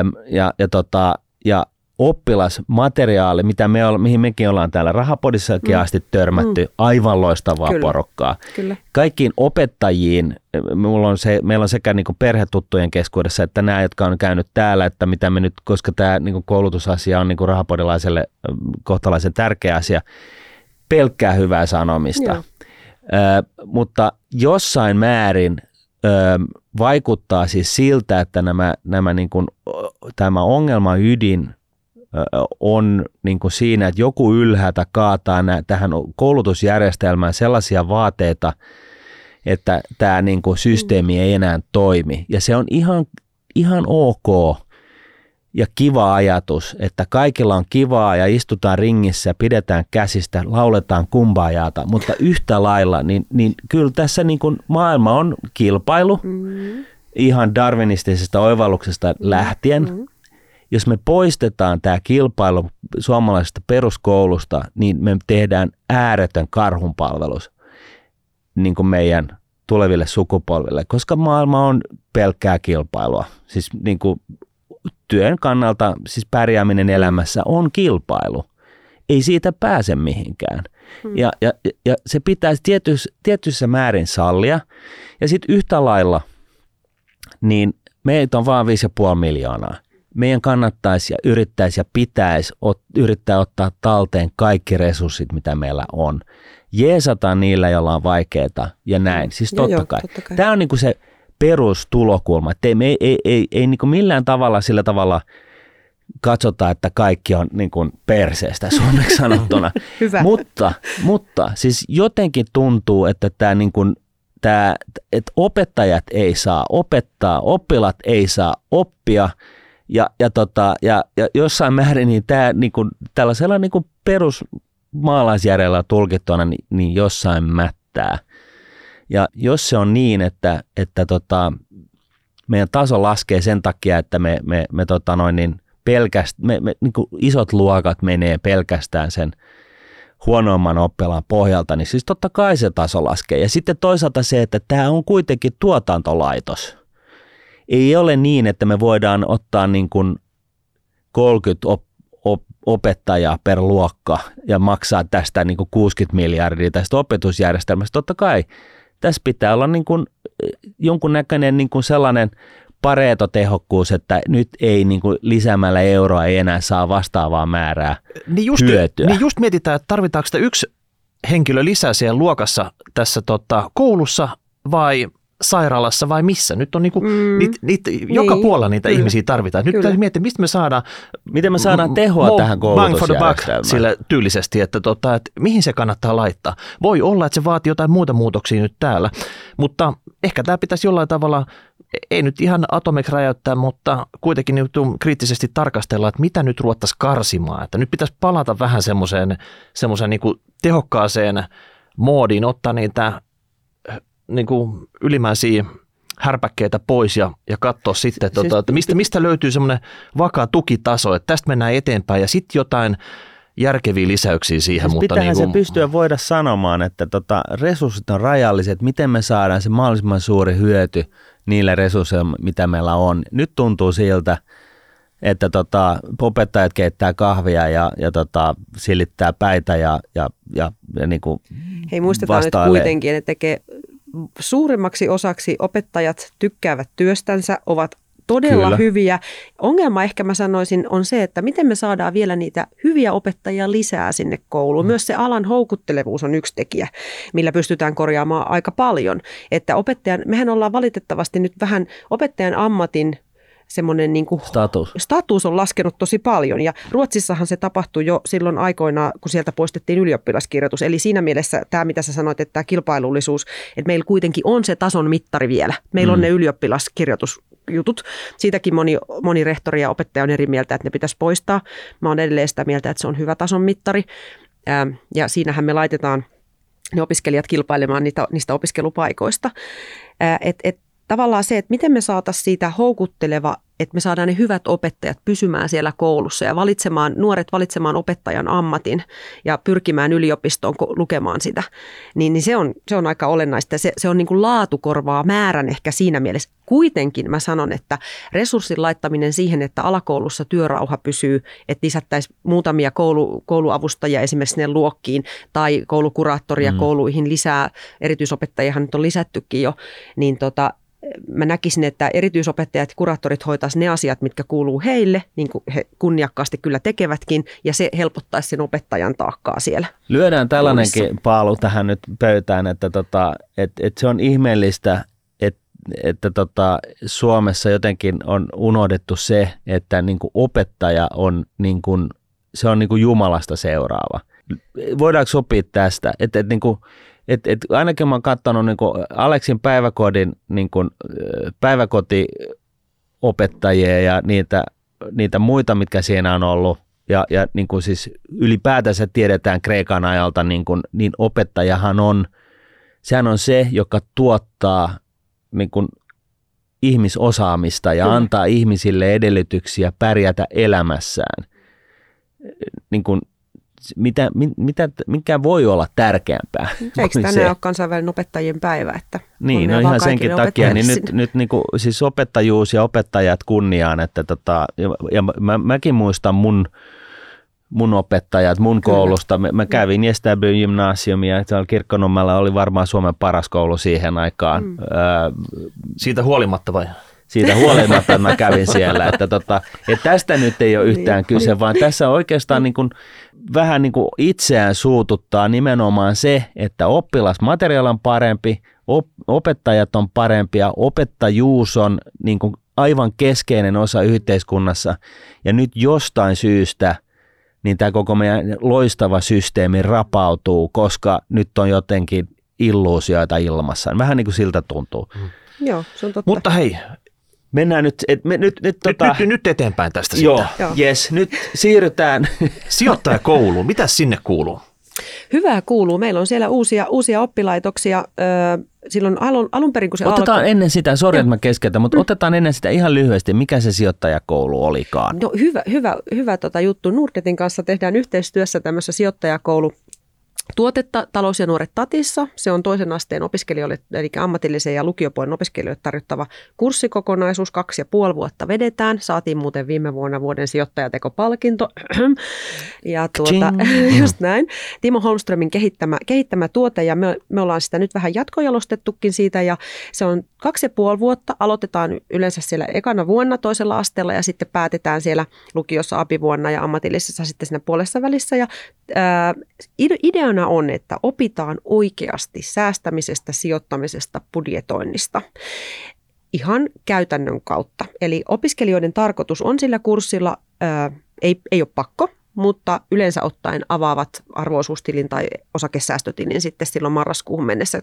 Mm. ja, ja, tota, ja oppilasmateriaali, mitä me olla, mihin mekin ollaan täällä Rahapodissakin mm. asti törmätty, mm. aivan loistavaa Kyllä. porukkaa. Kyllä. Kaikkiin opettajiin, mulla on se, meillä on sekä niin perhetuttujen keskuudessa, että nämä, jotka on käynyt täällä, että mitä me nyt, koska tämä niin koulutusasia on niin rahapodilaiselle kohtalaisen tärkeä asia, pelkkää hyvää sanomista. Joo mutta jossain määrin ö, vaikuttaa siis siltä, että nämä, nämä niin kuin, tämä ongelma ydin on niin kuin siinä, että joku ylhäältä kaataa nä, tähän koulutusjärjestelmään sellaisia vaateita, että tämä niin kuin systeemi ei enää toimi. Ja se on ihan, ihan ok ja kiva ajatus, että kaikilla on kivaa ja istutaan ringissä, pidetään käsistä, lauletaan kumbaajaata, mutta yhtä lailla, niin, niin kyllä tässä niin kuin maailma on kilpailu mm. ihan darwinistisesta oivalluksesta mm. lähtien. Mm. Jos me poistetaan tämä kilpailu suomalaisesta peruskoulusta, niin me tehdään ääretön karhunpalvelus niin kuin meidän tuleville sukupolville, koska maailma on pelkkää kilpailua. Siis niin kuin työn kannalta, siis pärjääminen elämässä on kilpailu. Ei siitä pääse mihinkään. Hmm. Ja, ja, ja se pitäisi tietyssä, tietyssä määrin sallia. Ja sitten yhtä lailla, niin meitä on vain 5,5 miljoonaa. Meidän kannattaisi ja yrittäisi ja pitäisi ot, yrittää ottaa talteen kaikki resurssit, mitä meillä on. Jeesataan niillä, joilla on vaikeaa ja näin. Siis totta, joo, kai. totta kai. Tämä on niinku se perustulokulma. Että ei, ei, ei, ei, ei niin kuin millään tavalla sillä tavalla katsota, että kaikki on niin kuin perseestä suomeksi sanottuna. Mutta, mutta siis jotenkin tuntuu, että tämä niin kuin, tämä, että opettajat ei saa opettaa, oppilat ei saa oppia ja, ja, tota, ja, ja jossain määrin niin tämä niin kuin, tällaisella niin kuin perusmaalaisjärjellä tulkittuna niin, niin jossain mättää. Ja jos se on niin, että, että tota, meidän taso laskee sen takia, että me, me, me, tota noin niin pelkäst, me, me niin isot luokat menee pelkästään sen huonoimman oppilaan pohjalta, niin siis totta kai se taso laskee. Ja sitten toisaalta se, että tämä on kuitenkin tuotantolaitos. Ei ole niin, että me voidaan ottaa niin kuin 30 op, op, opettajaa per luokka ja maksaa tästä niin kuin 60 miljardia tästä opetusjärjestelmästä. Totta kai tässä pitää olla niin kuin jonkunnäköinen niin kuin sellainen pareetotehokkuus, että nyt ei niin kuin lisäämällä euroa ei enää saa vastaavaa määrää Niin just, hyötyä. niin just mietitään, että tarvitaanko sitä yksi henkilö lisää siellä luokassa tässä tota, koulussa vai sairaalassa vai missä. Nyt on niinku, mm. niit, niit, joka Niin, puolella niitä kyllä. ihmisiä tarvitaan. Nyt Kyllä. täytyy miettiä, mistä me saadaan Miten me saadaan m- tehoa more tähän bang for the buck koulutusjärjestelmään? sille tyylisesti, että, tota, että mihin se kannattaa laittaa. Voi olla, että se vaatii jotain muuta muutoksia nyt täällä, mutta ehkä tämä pitäisi jollain tavalla, ei nyt ihan atomeksi räjäyttää, mutta kuitenkin nyt kriittisesti tarkastella, että mitä nyt ruvettaisiin karsimaan. Että nyt pitäisi palata vähän semmoiseen, semmoiseen niin tehokkaaseen moodiin, ottaa niitä niin kuin ylimääräisiä härpäkkeitä pois ja, ja katsoa sitten, Siis- tota, että mistä, mistä löytyy semmoinen vakaa tukitaso, että tästä mennään eteenpäin ja sitten jotain järkeviä lisäyksiä siihen. Siis mutta pitäähän niin se pystyä voida sanomaan, että tota, resurssit on rajalliset, miten me saadaan se mahdollisimman suuri hyöty niillä resursseilla, mitä meillä on. Nyt tuntuu siltä, että tota, opettajat keittää kahvia ja, ja tota, silittää päitä ja, ja, ja, ja niin kuin Hei muistetaan nyt vastailee. kuitenkin, että tekee suurimmaksi osaksi opettajat tykkäävät työstänsä, ovat todella Kyllä. hyviä. Ongelma ehkä mä sanoisin on se, että miten me saadaan vielä niitä hyviä opettajia lisää sinne kouluun. Myös se alan houkuttelevuus on yksi tekijä, millä pystytään korjaamaan aika paljon. Että opettajan, mehän ollaan valitettavasti nyt vähän opettajan ammatin semmoinen niin kuin status. status on laskenut tosi paljon ja Ruotsissahan se tapahtui jo silloin aikoina, kun sieltä poistettiin ylioppilaskirjoitus. Eli siinä mielessä tämä, mitä sä sanoit, että tämä kilpailullisuus, että meillä kuitenkin on se tason mittari vielä. Meillä mm. on ne ylioppilaskirjoitusjutut. Siitäkin moni, moni rehtori ja opettaja on eri mieltä, että ne pitäisi poistaa. Mä oon edelleen sitä mieltä, että se on hyvä tason mittari. Ää, Ja siinähän me laitetaan ne opiskelijat kilpailemaan niitä, niistä opiskelupaikoista. Ää, Et, et, tavallaan se, että miten me saataisiin siitä houkutteleva, että me saadaan ne hyvät opettajat pysymään siellä koulussa ja valitsemaan, nuoret valitsemaan opettajan ammatin ja pyrkimään yliopistoon lukemaan sitä, niin, niin se, on, se on aika olennaista. Se, se on niin kuin laatukorvaa määrän ehkä siinä mielessä. Kuitenkin mä sanon, että resurssin laittaminen siihen, että alakoulussa työrauha pysyy, että lisättäisiin muutamia koulu, kouluavustajia esimerkiksi sinne luokkiin tai koulukuraattoria mm. kouluihin lisää, erityisopettajiahan nyt on lisättykin jo, niin tota, mä näkisin, että erityisopettajat ja kuraattorit hoitaisi ne asiat, mitkä kuuluu heille, niin kuin he kunniakkaasti kyllä tekevätkin, ja se helpottaisi sen opettajan taakkaa siellä. Lyödään tällainenkin paalu tähän nyt pöytään, että tota, et, et se on ihmeellistä, että että tota, Suomessa jotenkin on unohdettu se, että niin kuin opettaja on, niin kuin, se on niin kuin Jumalasta seuraava. Voidaanko sopia tästä, että, että niin kuin, et, et ainakin mä oon katsonut niin kuin Aleksin päiväkodin niin kuin, päiväkotiopettajia ja niitä, niitä muita, mitkä siinä on ollut. Ja, ja niin kuin siis ylipäätänsä tiedetään Kreikan ajalta, niin, kuin, niin opettajahan on, sehän on se, joka tuottaa niin kuin ihmisosaamista ja Kyllä. antaa ihmisille edellytyksiä pärjätä elämässään. Niin kuin, mitä, mi- mitä, mikä voi olla tärkeämpää? Eikö tänään se? ole kansainvälinen opettajien päivä? Että Niin, no ihan senkin takia, niin nyt, nyt niin kuin, siis opettajuus ja opettajat kunniaan, että tota, ja, ja mä, mäkin muistan mun, mun opettajat mun Kyllä. koulusta. Mä, mä kävin STB Gymnasiumia, siellä Kirkkonummella oli varmaan Suomen paras koulu siihen aikaan. Mm. Öö, Siitä huolimatta vai? Siitä huolimatta mä kävin siellä. Että tota, et tästä nyt ei ole yhtään Niin, kyse, vaan tässä oikeastaan niin kuin, vähän niin kuin itseään suututtaa nimenomaan se, että oppilasmateriaali on parempi, op, opettajat on parempia, opettajuus on niin kuin aivan keskeinen osa yhteiskunnassa ja nyt jostain syystä niin tämä koko meidän loistava systeemi rapautuu, koska nyt on jotenkin illuusioita ilmassa. Vähän niin kuin siltä tuntuu. Joo, se on totta. Mutta hei, Mennään nyt, et me, nyt, nyt, nyt, tota, nyt, nyt eteenpäin tästä Joo, sitten. Joo. yes, nyt siirrytään. Sijoittajakoulu, mitä sinne kuuluu? Hyvää kuuluu. Meillä on siellä uusia, uusia oppilaitoksia. Öö, silloin alun, alun perin, kun se Otetaan alkoi... ennen sitä, sori että mä keskeytän, mutta otetaan ennen sitä ihan lyhyesti, mikä se sijoittajakoulu olikaan. No, hyvä, hyvä, hyvä tota juttu. Nordnetin kanssa tehdään yhteistyössä tämmöisessä sijoittajakoulu tuotetta Talous ja nuoret Tatissa. Se on toisen asteen opiskelijoille, eli ammatillisen ja lukiopuolen opiskelijoille tarjottava kurssikokonaisuus. Kaksi ja puoli vuotta vedetään. Saatiin muuten viime vuonna vuoden sijoittajatekopalkinto. ja tuota, just näin. Timo Holmströmin kehittämä, kehittämä tuote ja me, me ollaan sitä nyt vähän jatkojalostettukin siitä ja se on kaksi ja puoli vuotta. Aloitetaan yleensä siellä ekana vuonna toisella asteella ja sitten päätetään siellä lukiossa apivuonna ja ammatillisessa sitten siinä puolessa välissä. Ja, ää, ideana on, että opitaan oikeasti säästämisestä, sijoittamisesta, budjetoinnista ihan käytännön kautta. Eli opiskelijoiden tarkoitus on sillä kurssilla, ää, ei, ei ole pakko, mutta yleensä ottaen avaavat arvoosuustilin tai osakesäästötilin sitten silloin marraskuuhun mennessä.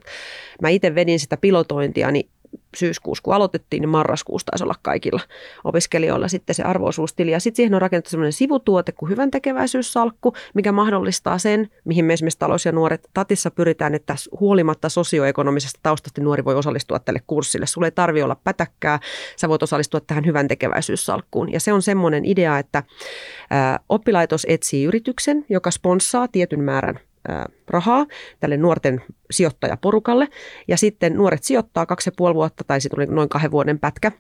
Mä itse vedin sitä pilotointia, niin syyskuussa, kun aloitettiin, niin marraskuussa taisi olla kaikilla opiskelijoilla sitten se arvoosuustili. Ja sitten siihen on rakennettu sellainen sivutuote kuin hyvän tekeväisyyssalkku, mikä mahdollistaa sen, mihin me esimerkiksi talous ja nuoret Tatissa pyritään, että huolimatta sosioekonomisesta taustasta nuori voi osallistua tälle kurssille. Sulle ei tarvi olla pätäkkää, sä voit osallistua tähän hyvän tekeväisyyssalkkuun. Ja se on semmoinen idea, että oppilaitos etsii yrityksen, joka sponssaa tietyn määrän rahaa tälle nuorten sijoittajaporukalle. Ja sitten nuoret sijoittaa kaksi ja puoli vuotta tai sitten oli noin kahden vuoden pätkä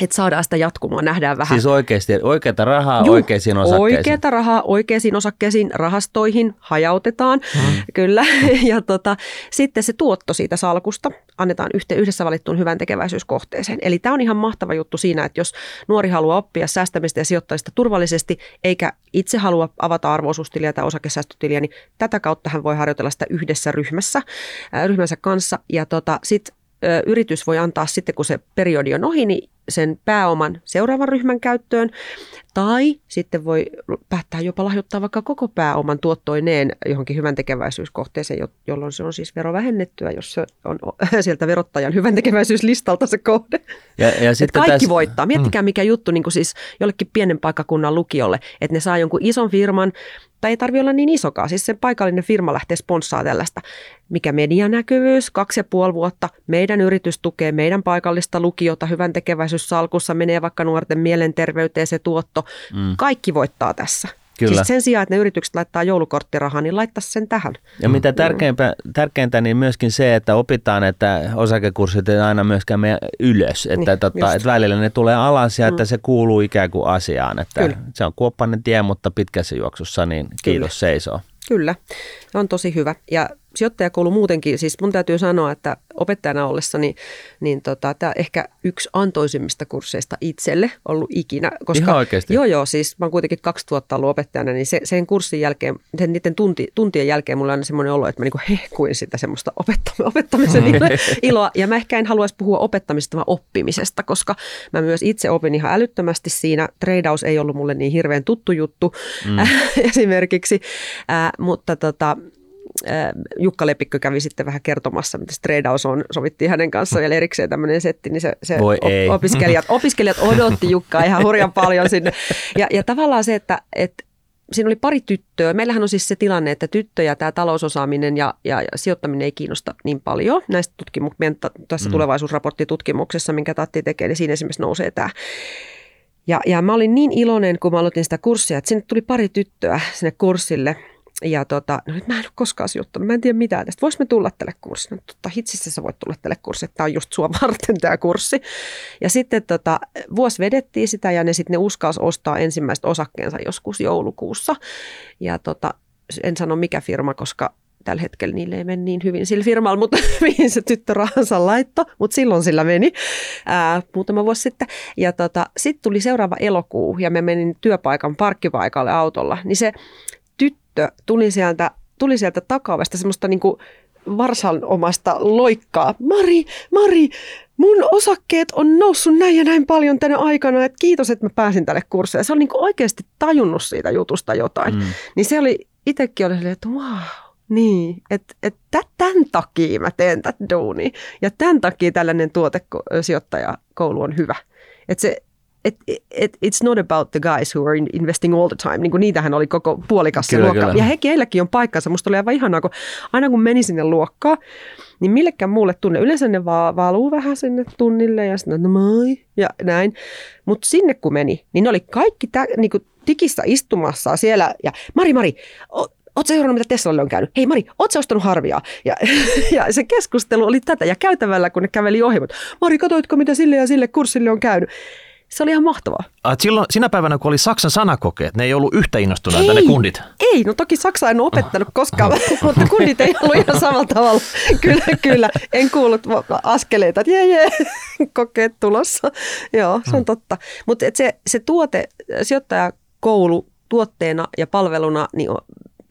että saadaan sitä jatkumoa, nähdään vähän. Siis oikeasti, oikeata rahaa Juh, oikeisiin osakkeisiin. Oikeata rahaa oikeisiin osakkeisiin, rahastoihin, hajautetaan, hmm. kyllä. Ja tota, sitten se tuotto siitä salkusta annetaan yhteen, yhdessä valittuun hyvän tekeväisyyskohteeseen. Eli tämä on ihan mahtava juttu siinä, että jos nuori haluaa oppia säästämistä ja sijoittamista turvallisesti, eikä itse halua avata arvoisuustiliä tai osakesäästötiliä, niin tätä kautta hän voi harjoitella sitä yhdessä ryhmässä, äh, ryhmänsä kanssa. Ja tota, sitten yritys voi antaa sitten, kun se periodi on ohi, niin sen pääoman seuraavan ryhmän käyttöön. Tai sitten voi päättää jopa lahjoittaa vaikka koko pääoman tuottoineen johonkin hyvän tekeväisyyskohteeseen, jolloin se on siis verovähennettyä, jos se on sieltä verottajan hyvän tekeväisyyslistalta se kohde. Ja, ja sitten kaikki tässä... voittaa. Miettikää mikä juttu niin kuin siis jollekin pienen paikkakunnan lukiolle, että ne saa jonkun ison firman tai ei tarvitse olla niin isokaan. Siis se paikallinen firma lähtee sponssaa tällaista. Mikä medianäkyvyys, kaksi ja puoli vuotta. Meidän yritys tukee meidän paikallista lukiota hyvän tekeväisyyssalkussa, menee vaikka nuorten mielenterveyteen se tuotto. Mm. Kaikki voittaa tässä. Kyllä. Siis sen sijaan, että ne yritykset laittaa joulukorttirahaa, niin laittaisi sen tähän. Ja mitä tärkeintä, tärkeintä, niin myöskin se, että opitaan, että osakekurssit ei aina myöskään mene ylös. Että, niin, tota, että välillä ne tulee alas ja mm. että se kuuluu ikään kuin asiaan. Että Kyllä. se on kuoppainen tie, mutta pitkässä juoksussa, niin kiitos Kyllä. seisoo. Kyllä, se on tosi hyvä. Ja sijoittajakoulu muutenkin, siis mun täytyy sanoa, että opettajana ollessa, niin, niin tota, tämä ehkä yksi antoisimmista kursseista itselle ollut ikinä. Koska, Ihan oikeasti? Joo, joo, siis mä oon kuitenkin 2000 ollut opettajana, niin se, sen kurssin jälkeen, sen, niiden tunti, tuntien jälkeen mulla on aina semmoinen olo, että mä niinku hehkuin sitä semmoista opettamisen iloa. Ja mä ehkä en haluaisi puhua opettamisesta, vaan oppimisesta, koska mä myös itse opin ihan älyttömästi siinä. Treidaus ei ollut mulle niin hirveän tuttu juttu mm. esimerkiksi, äh, mutta tota, Jukka Lepikkö kävi sitten vähän kertomassa, mitä treidaus on. Sovittiin hänen kanssaan vielä erikseen tämmöinen setti, niin se, se Voi op- opiskelijat, opiskelijat odotti Jukkaa ihan hurjan paljon sinne. Ja, ja tavallaan se, että, että siinä oli pari tyttöä. Meillähän on siis se tilanne, että tyttöjä tämä talousosaaminen ja, ja, ja sijoittaminen ei kiinnosta niin paljon. Näistä tutkimu- meidän tässä mm. tulevaisuusraporttitutkimuksessa, minkä Tatti tekee, niin siinä esimerkiksi nousee tämä. Ja, ja mä olin niin iloinen, kun mä aloitin sitä kurssia, että sinne tuli pari tyttöä sinne kurssille – ja tota, no mä en ole koskaan sijoittanut, mä en tiedä mitään tästä. Vois tulla tälle kurssille? No, totta hitsissä sä voit tulla tälle kurssille, tämä on just sua varten tämä kurssi. Ja sitten tota, vuosi vedettiin sitä ja ne sitten ne uskalsi ostaa ensimmäiset osakkeensa joskus joulukuussa. Ja tota, en sano mikä firma, koska tällä hetkellä niille ei mene niin hyvin sillä firmalla, mutta mihin se tyttö rahansa laitto, mutta silloin sillä meni ää, muutama vuosi sitten. Ja tota, sitten tuli seuraava elokuu ja me menin työpaikan parkkipaikalle autolla, niin se tyttö tuli sieltä, tuli sieltä takavasta semmoista niin kuin omasta loikkaa. Mari, Mari, mun osakkeet on noussut näin ja näin paljon tänä aikana, että kiitos, että mä pääsin tälle kurssille. Se oli niin kuin oikeasti tajunnut siitä jutusta jotain. Mm. Niin se oli, itsekin oli silleen, että wow, niin, että et tämän takia mä teen tätä duunia. Ja tämän takia tällainen tuotesijoittajakoulu on hyvä. Että se it, it, it's not about the guys who are investing all the time. Niin kuin niitähän oli koko puolikas kyllä, luokka. Kyllä. Ja he, heilläkin on paikkansa. Musta oli aivan ihanaa, kun aina kun meni sinne luokkaan, niin millekään muulle tunne. Yleensä ne vaan valuu vähän sinne tunnille ja sitten no moi ja näin. Mutta sinne kun meni, niin ne oli kaikki tä, niin kuin tikissä istumassa siellä. Ja Mari, Mari, ootko seurannut, mitä Teslalle on käynyt? Hei Mari, ootko ostanut harvia? Ja, ja se keskustelu oli tätä. Ja käytävällä, kun ne käveli ohi, mutta Mari, katoitko, mitä sille ja sille kurssille on käynyt? Se oli ihan mahtavaa. Ah, silloin, sinä päivänä, kun oli Saksan sanakokeet, ne ei ollut yhtä innostuneita ne kundit. Ei, no toki Saksa en opettanut koskaan, mutta kundit ei ollut ihan samalla tavalla. Kyllä, kyllä. En kuullut askeleita, että jee, jee, kokeet tulossa. Joo, se on mm. totta. Mutta se, se tuote, sijoittajakoulu tuotteena ja palveluna, niin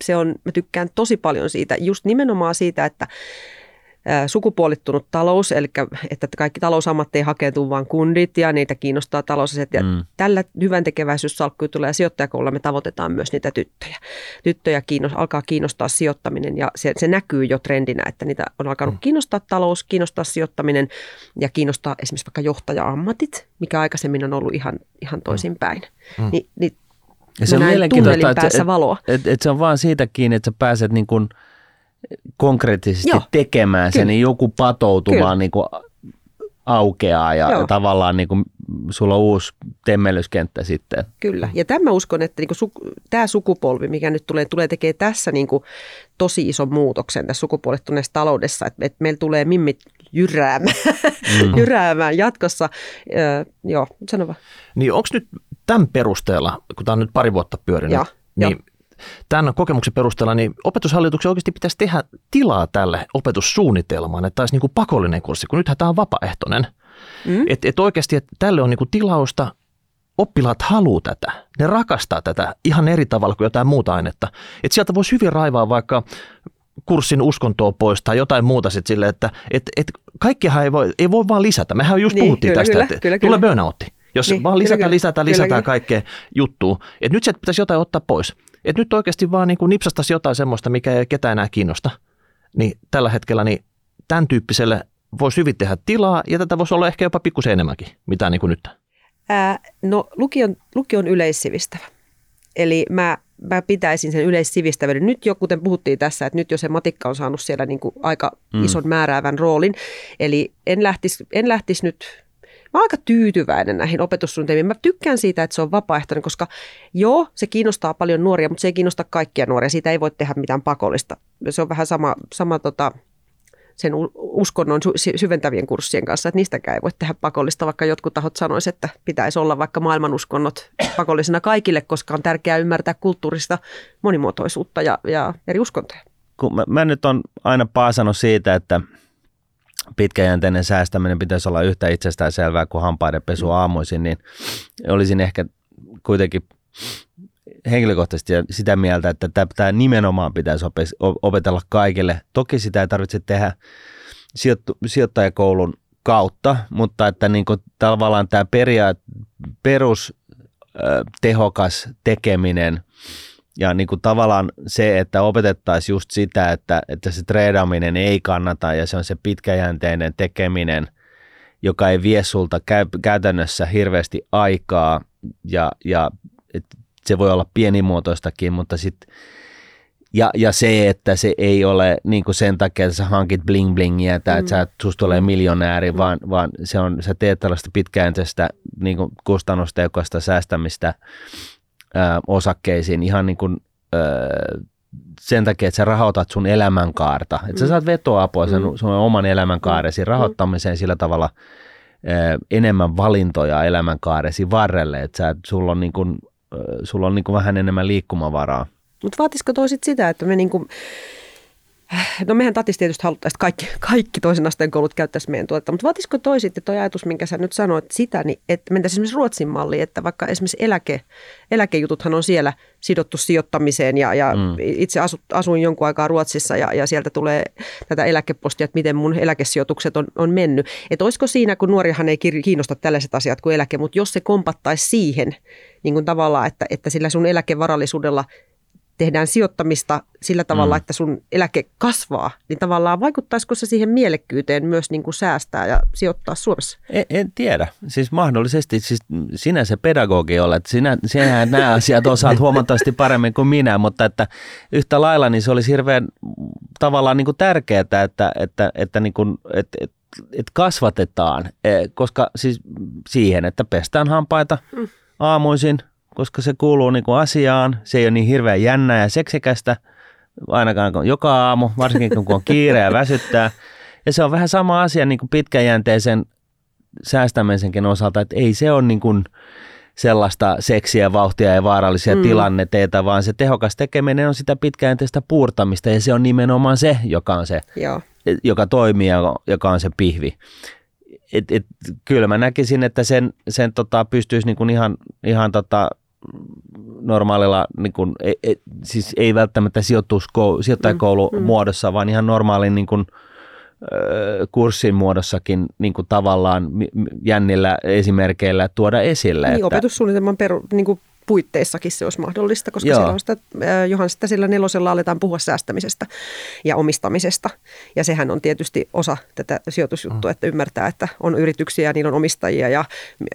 se on, mä tykkään tosi paljon siitä, just nimenomaan siitä, että sukupuolittunut talous, eli että kaikki talousammatteja hakeutuu vain kundit ja niitä kiinnostaa talousaset. Ja mm. tällä hyvän tekeväisyyssalkkujutulla ja sijoittajakoululla me tavoitetaan myös niitä tyttöjä. Tyttöjä kiinnost, alkaa kiinnostaa sijoittaminen ja se, se näkyy jo trendinä, että niitä on alkanut mm. kiinnostaa talous, kiinnostaa sijoittaminen ja kiinnostaa esimerkiksi vaikka johtaja-ammatit, mikä aikaisemmin on ollut ihan, ihan mm. toisinpäin. Mm. Ni, niin ja se on mielenkiintoista, että, että, että, että, että se on vaan siitä kiinni, että sä pääset niin kuin – konkreettisesti Joo. tekemään sen, niin joku patoutu vaan niin kuin aukeaa ja Joo. tavallaan niin kuin sulla on uusi temmelyskenttä sitten. Kyllä, ja tämä uskon, että niin su, tämä sukupolvi, mikä nyt tulee, tulee tekemään tässä niin kuin tosi ison muutoksen tässä sukupuolittuneessa taloudessa, että, että meillä tulee mimmit jyräämään, mm. jyräämään jatkossa. Ö, joo, sano vaan. Niin onko nyt tämän perusteella, kun tämä on nyt pari vuotta pyörinyt, ja, niin jo tämän kokemuksen perusteella niin opetushallituksen oikeasti pitäisi tehdä tilaa tälle opetussuunnitelmaan, että olisi niin kuin pakollinen kurssi, kun nythän tämä on vapaaehtoinen. Mm. Että et oikeasti että tälle on niin kuin tilausta, oppilaat haluaa tätä, ne rakastaa tätä ihan eri tavalla kuin jotain muuta ainetta. Että sieltä voisi hyvin raivaa vaikka kurssin uskontoa pois tai jotain muuta sitten sille, että et, et kaikkihan ei voi, ei voi vaan lisätä. Mehän just niin, puhuttiin kyllä, tästä, kyllä, että kyllä, tulee kyllä. burnoutti. Jos niin, vaan lisätään, kyllä, lisätään, lisätään kyllä, kaikkea juttua. Että nyt sieltä pitäisi jotain ottaa pois. Että nyt oikeasti vaan niin kuin nipsastaisi jotain semmoista, mikä ei ketään enää kiinnosta. Niin tällä hetkellä niin tämän tyyppiselle voisi hyvin tehdä tilaa ja tätä voisi olla ehkä jopa pikkusen enemmänkin, mitä niin kuin nyt. Ää, no lukion, lukion yleissivistävä. Eli mä, mä pitäisin sen yleissivistävyyden. Nyt jo, kuten puhuttiin tässä, että nyt jo se matikka on saanut siellä niin kuin aika mm. ison määräävän roolin. Eli en lähtisi, en lähtisi nyt mä oon aika tyytyväinen näihin opetussuunnitelmiin. Mä tykkään siitä, että se on vapaaehtoinen, koska joo, se kiinnostaa paljon nuoria, mutta se ei kiinnosta kaikkia nuoria. Siitä ei voi tehdä mitään pakollista. Se on vähän sama, sama tota, sen uskonnon syventävien kurssien kanssa, että niistäkään ei voi tehdä pakollista, vaikka jotkut tahot sanoisivat, että pitäisi olla vaikka maailmanuskonnot pakollisena kaikille, koska on tärkeää ymmärtää kulttuurista monimuotoisuutta ja, ja eri uskontoja. Kun mä, mä nyt on aina paasannut siitä, että pitkäjänteinen säästäminen pitäisi olla yhtä itsestään selvää kuin hampaiden pesu mm. aamuisin, niin olisin ehkä kuitenkin henkilökohtaisesti sitä mieltä, että tämä nimenomaan pitäisi opetella kaikille. Toki sitä ei tarvitse tehdä sijoittajakoulun kautta, mutta että niin kuin tavallaan tämä periaat, perus tehokas tekeminen – ja niin kuin tavallaan se, että opetettaisiin just sitä, että, että se treenaaminen ei kannata ja se on se pitkäjänteinen tekeminen, joka ei vie sulta käy, käytännössä hirveästi aikaa ja, ja et se voi olla pienimuotoistakin, mutta sitten ja, ja se, että se ei ole niin kuin sen takia, että sä hankit bling blingiä tai mm. että sä, susta tulee miljonääri, mm. vaan, vaan se on, sä teet tällaista pitkäjänteistä niin kustannustehokasta säästämistä osakkeisiin ihan niin kuin, ö, sen takia, että sä rahoitat sun elämänkaarta. Että sä mm. saat vetoapua sen mm. sun oman elämänkaaresi mm. rahoittamiseen sillä tavalla ö, enemmän valintoja elämänkaaresi varrelle, että sä, sulla on, niin kuin, sulla on niin kuin vähän enemmän liikkumavaraa. Mutta vaatisiko toisit sitä, että me niin kuin No mehän tatis tietysti haluttaisiin, että kaikki, kaikki toisen asteen koulut käyttäisi meidän tuotetta, mutta vaatisiko toi sitten toi ajatus, minkä sä nyt sanoit sitä, niin että mentäisiin esimerkiksi Ruotsin malli, että vaikka esimerkiksi eläke, eläkejututhan on siellä sidottu sijoittamiseen ja, ja mm. itse asu, asuin jonkun aikaa Ruotsissa ja, ja sieltä tulee tätä eläkepostia, että miten mun eläkesijoitukset on, on mennyt. Että olisiko siinä, kun nuorihan ei kiinnosta tällaiset asiat kuin eläke, mutta jos se kompattaisi siihen, niin kuin tavallaan, että, että sillä sun eläkevarallisuudella – tehdään sijoittamista sillä tavalla, mm. että sun eläke kasvaa, niin tavallaan vaikuttaisiko se siihen mielekkyyteen myös niin kuin säästää ja sijoittaa Suomessa? En, en tiedä. Siis mahdollisesti siis sinä se pedagogi olet. Sinä, sinähän nämä asiat osaat huomattavasti paremmin kuin minä, mutta että yhtä lailla niin se olisi hirveän tavallaan niin kuin tärkeää, että, että, että, niin kuin, että, että että kasvatetaan, e, koska siis siihen, että pestään hampaita mm. aamuisin, koska se kuuluu niin kuin asiaan, se ei ole niin hirveän jännää ja seksikästä, ainakaan joka aamu, varsinkin kun on kiire ja väsyttää. Ja se on vähän sama asia niin kuin pitkäjänteisen säästämisenkin osalta, että ei se ole niin kuin sellaista seksiä, vauhtia ja vaarallisia mm. tilanneteita, vaan se tehokas tekeminen on sitä pitkäjänteistä puurtamista ja se on nimenomaan se, joka on se, Joo. joka toimii ja joka on se pihvi. Et, et, kyllä mä näkisin, että sen, sen tota, pystyisi niin kuin ihan, ihan tota, normaalilla, niin kuin, ei, ei, siis ei välttämättä sijoittajakoulu mm, mm. muodossa, vaan ihan normaalin niin kuin, kurssin muodossakin niin kuin tavallaan jännillä esimerkkeillä tuoda esille. Niin, että... opetussuunnitelman peru, niin kuin puitteissakin se olisi mahdollista, koska Joo. siellä on sitä, Johan sitä sillä nelosella aletaan puhua säästämisestä ja omistamisesta. Ja sehän on tietysti osa tätä sijoitusjuttua, mm. että ymmärtää, että on yrityksiä ja niillä on omistajia ja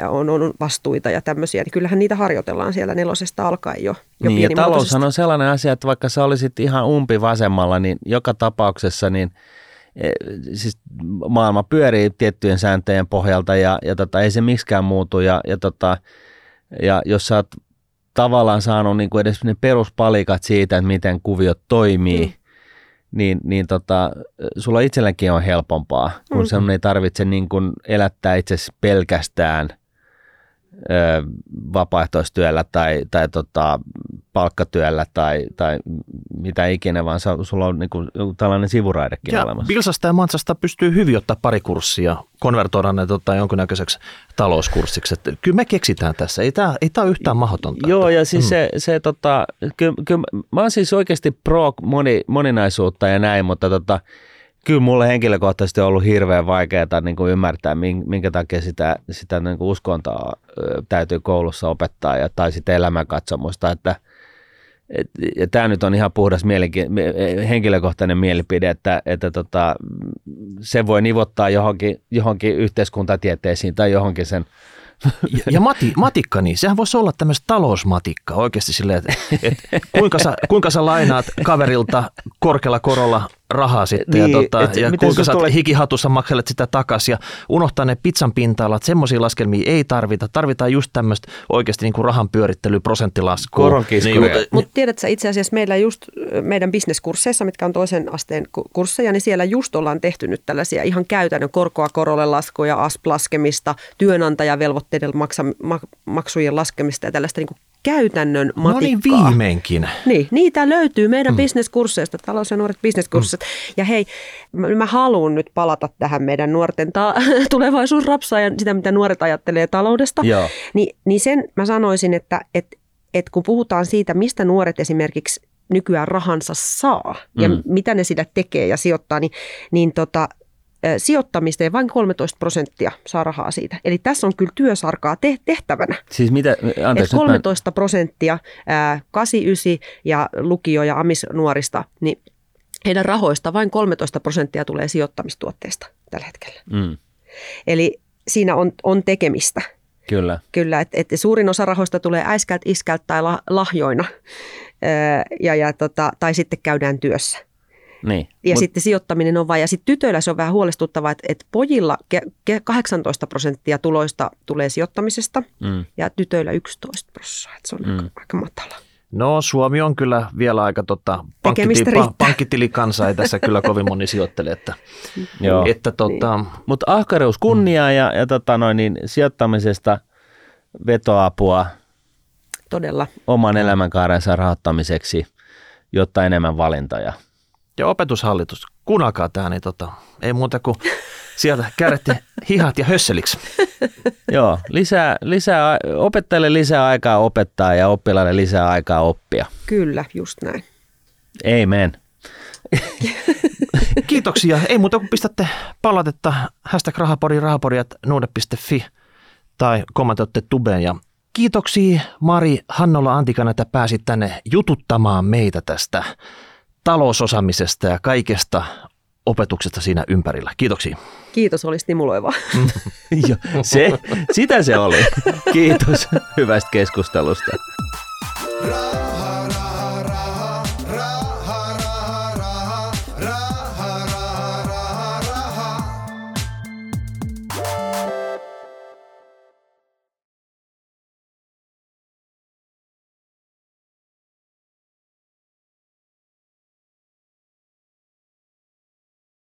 on, on vastuita ja tämmöisiä. Niin kyllähän niitä harjoitellaan siellä nelosesta alkaen jo, jo niin, ja taloushan on sellainen asia, että vaikka sä olisit ihan umpi vasemmalla, niin joka tapauksessa niin – E, siis maailma pyörii tiettyjen sääntöjen pohjalta ja, ja tota, ei se miksikään muutu ja, ja, tota, ja jos sä oot tavallaan saanut niin kuin edes ne peruspalikat siitä, että miten kuviot toimii, mm. niin, niin tota, sulla itselläkin on helpompaa, kun mm. sun ei tarvitse niin kuin elättää itse pelkästään – vapaaehtoistyöllä tai, tai tota, palkkatyöllä tai, tai mitä ikinä, vaan sulla on niinku tällainen sivuraidekin ja olemassa. Bilsasta ja Mansasta pystyy hyvin ottaa pari kurssia, konvertoida ne tota, jonkunnäköiseksi talouskurssiksi. Että kyllä me keksitään tässä, ei tämä ei ole yhtään mahdotonta. Joo, ja siis mm. se, se tota, kyllä, kyllä, mä oon siis oikeasti pro moni, moninaisuutta ja näin, mutta tota, kyllä mulle henkilökohtaisesti on ollut hirveän vaikeaa niin kuin ymmärtää, minkä takia sitä, sitä niin kuin uskontoa täytyy koulussa opettaa ja, tai sitten elämänkatsomusta, että et, ja tämä nyt on ihan puhdas mielenki- henkilökohtainen mielipide, että, että tota, se voi nivottaa johonkin, johonkin yhteiskuntatieteisiin tai johonkin sen ja, ja mati, matikka, niin sehän voisi olla tämmöistä talousmatikka oikeasti silleen, että, että kuinka, sä, kuinka sä lainaat kaverilta korkealla korolla rahaa sitten niin, ja, tota, ja kuinka sä tulee... hikihatussa makselet sitä takaisin ja unohtaa ne pizzan pinta-alat, semmoisia laskelmia ei tarvita. Tarvitaan just tämmöistä oikeasti niin kuin rahan pyörittely, prosenttilaskua. Niin, mutta, mutta tiedätkö itse asiassa meillä just meidän bisneskursseissa, mitkä on toisen asteen kursseja, niin siellä just ollaan tehty nyt tällaisia ihan käytännön korkoa korolle laskuja, ASP-laskemista, työnantajavelvoitteiden maksa, maksujen laskemista ja tällaista niin kuin käytännön matikkaa. No niin, viimeinkin. Niin, niitä löytyy meidän mm. bisneskursseista, talous- ja nuoret bisneskurssit. Mm. Ja hei, mä, mä haluan nyt palata tähän meidän nuorten ta- tulevaisuusrapsaan ja sitä, mitä nuoret ajattelee taloudesta. Joo. Ni, niin sen mä sanoisin, että et, et kun puhutaan siitä, mistä nuoret esimerkiksi nykyään rahansa saa mm. ja mitä ne sitä tekee ja sijoittaa, niin, niin tota, sijoittamista ja vain 13 prosenttia saa rahaa siitä. Eli tässä on kyllä työsarkaa te- tehtävänä. Siis mitä, anteeksi, 13 mä... prosenttia, ää, 89 ja lukio- ja amisnuorista, niin heidän rahoista vain 13 prosenttia tulee sijoittamistuotteista tällä hetkellä. Mm. Eli siinä on, on tekemistä. Kyllä. Kyllä, että et suurin osa rahoista tulee äiskältä, iskältä tai lahjoina, ja, ja tota, tai sitten käydään työssä. Niin. Ja Mut... sitten sijoittaminen on vain. Ja sitten tytöillä se on vähän huolestuttavaa, että, että pojilla 18 prosenttia tuloista tulee sijoittamisesta mm. ja tytöillä 11 prosenttia. Se on mm. aika, aika matala. No Suomi on kyllä vielä aika tota, pankkitili, pankkitilikansa, ei tässä kyllä kovin moni sijoittele. Että, Joo. Että, tota, niin. Mutta ahkeruus kunniaa mm. ja, ja tota noin, niin sijoittamisesta vetoapua Todella. oman elämänkaarensa rahoittamiseksi, jotta enemmän valintoja ja opetushallitus, kuunnelkaa tämä, niin tota, ei muuta kuin sieltä kärretti hihat ja hösseliksi. Joo, lisää, lisää, opettajille lisää aikaa opettaa ja oppilaille lisää aikaa oppia. Kyllä, just näin. Amen. Kiitoksia. Ei muuta kuin pistätte palautetta hashtag rahapori, rahapori.nuude.fi tai kommentoitte tubeen. Ja kiitoksia Mari Hannola Antikana, että pääsit tänne jututtamaan meitä tästä talousosaamisesta ja kaikesta opetuksesta siinä ympärillä. Kiitoksia. Kiitos, oli stimuloiva. se, sitä se oli. Kiitos hyvästä keskustelusta.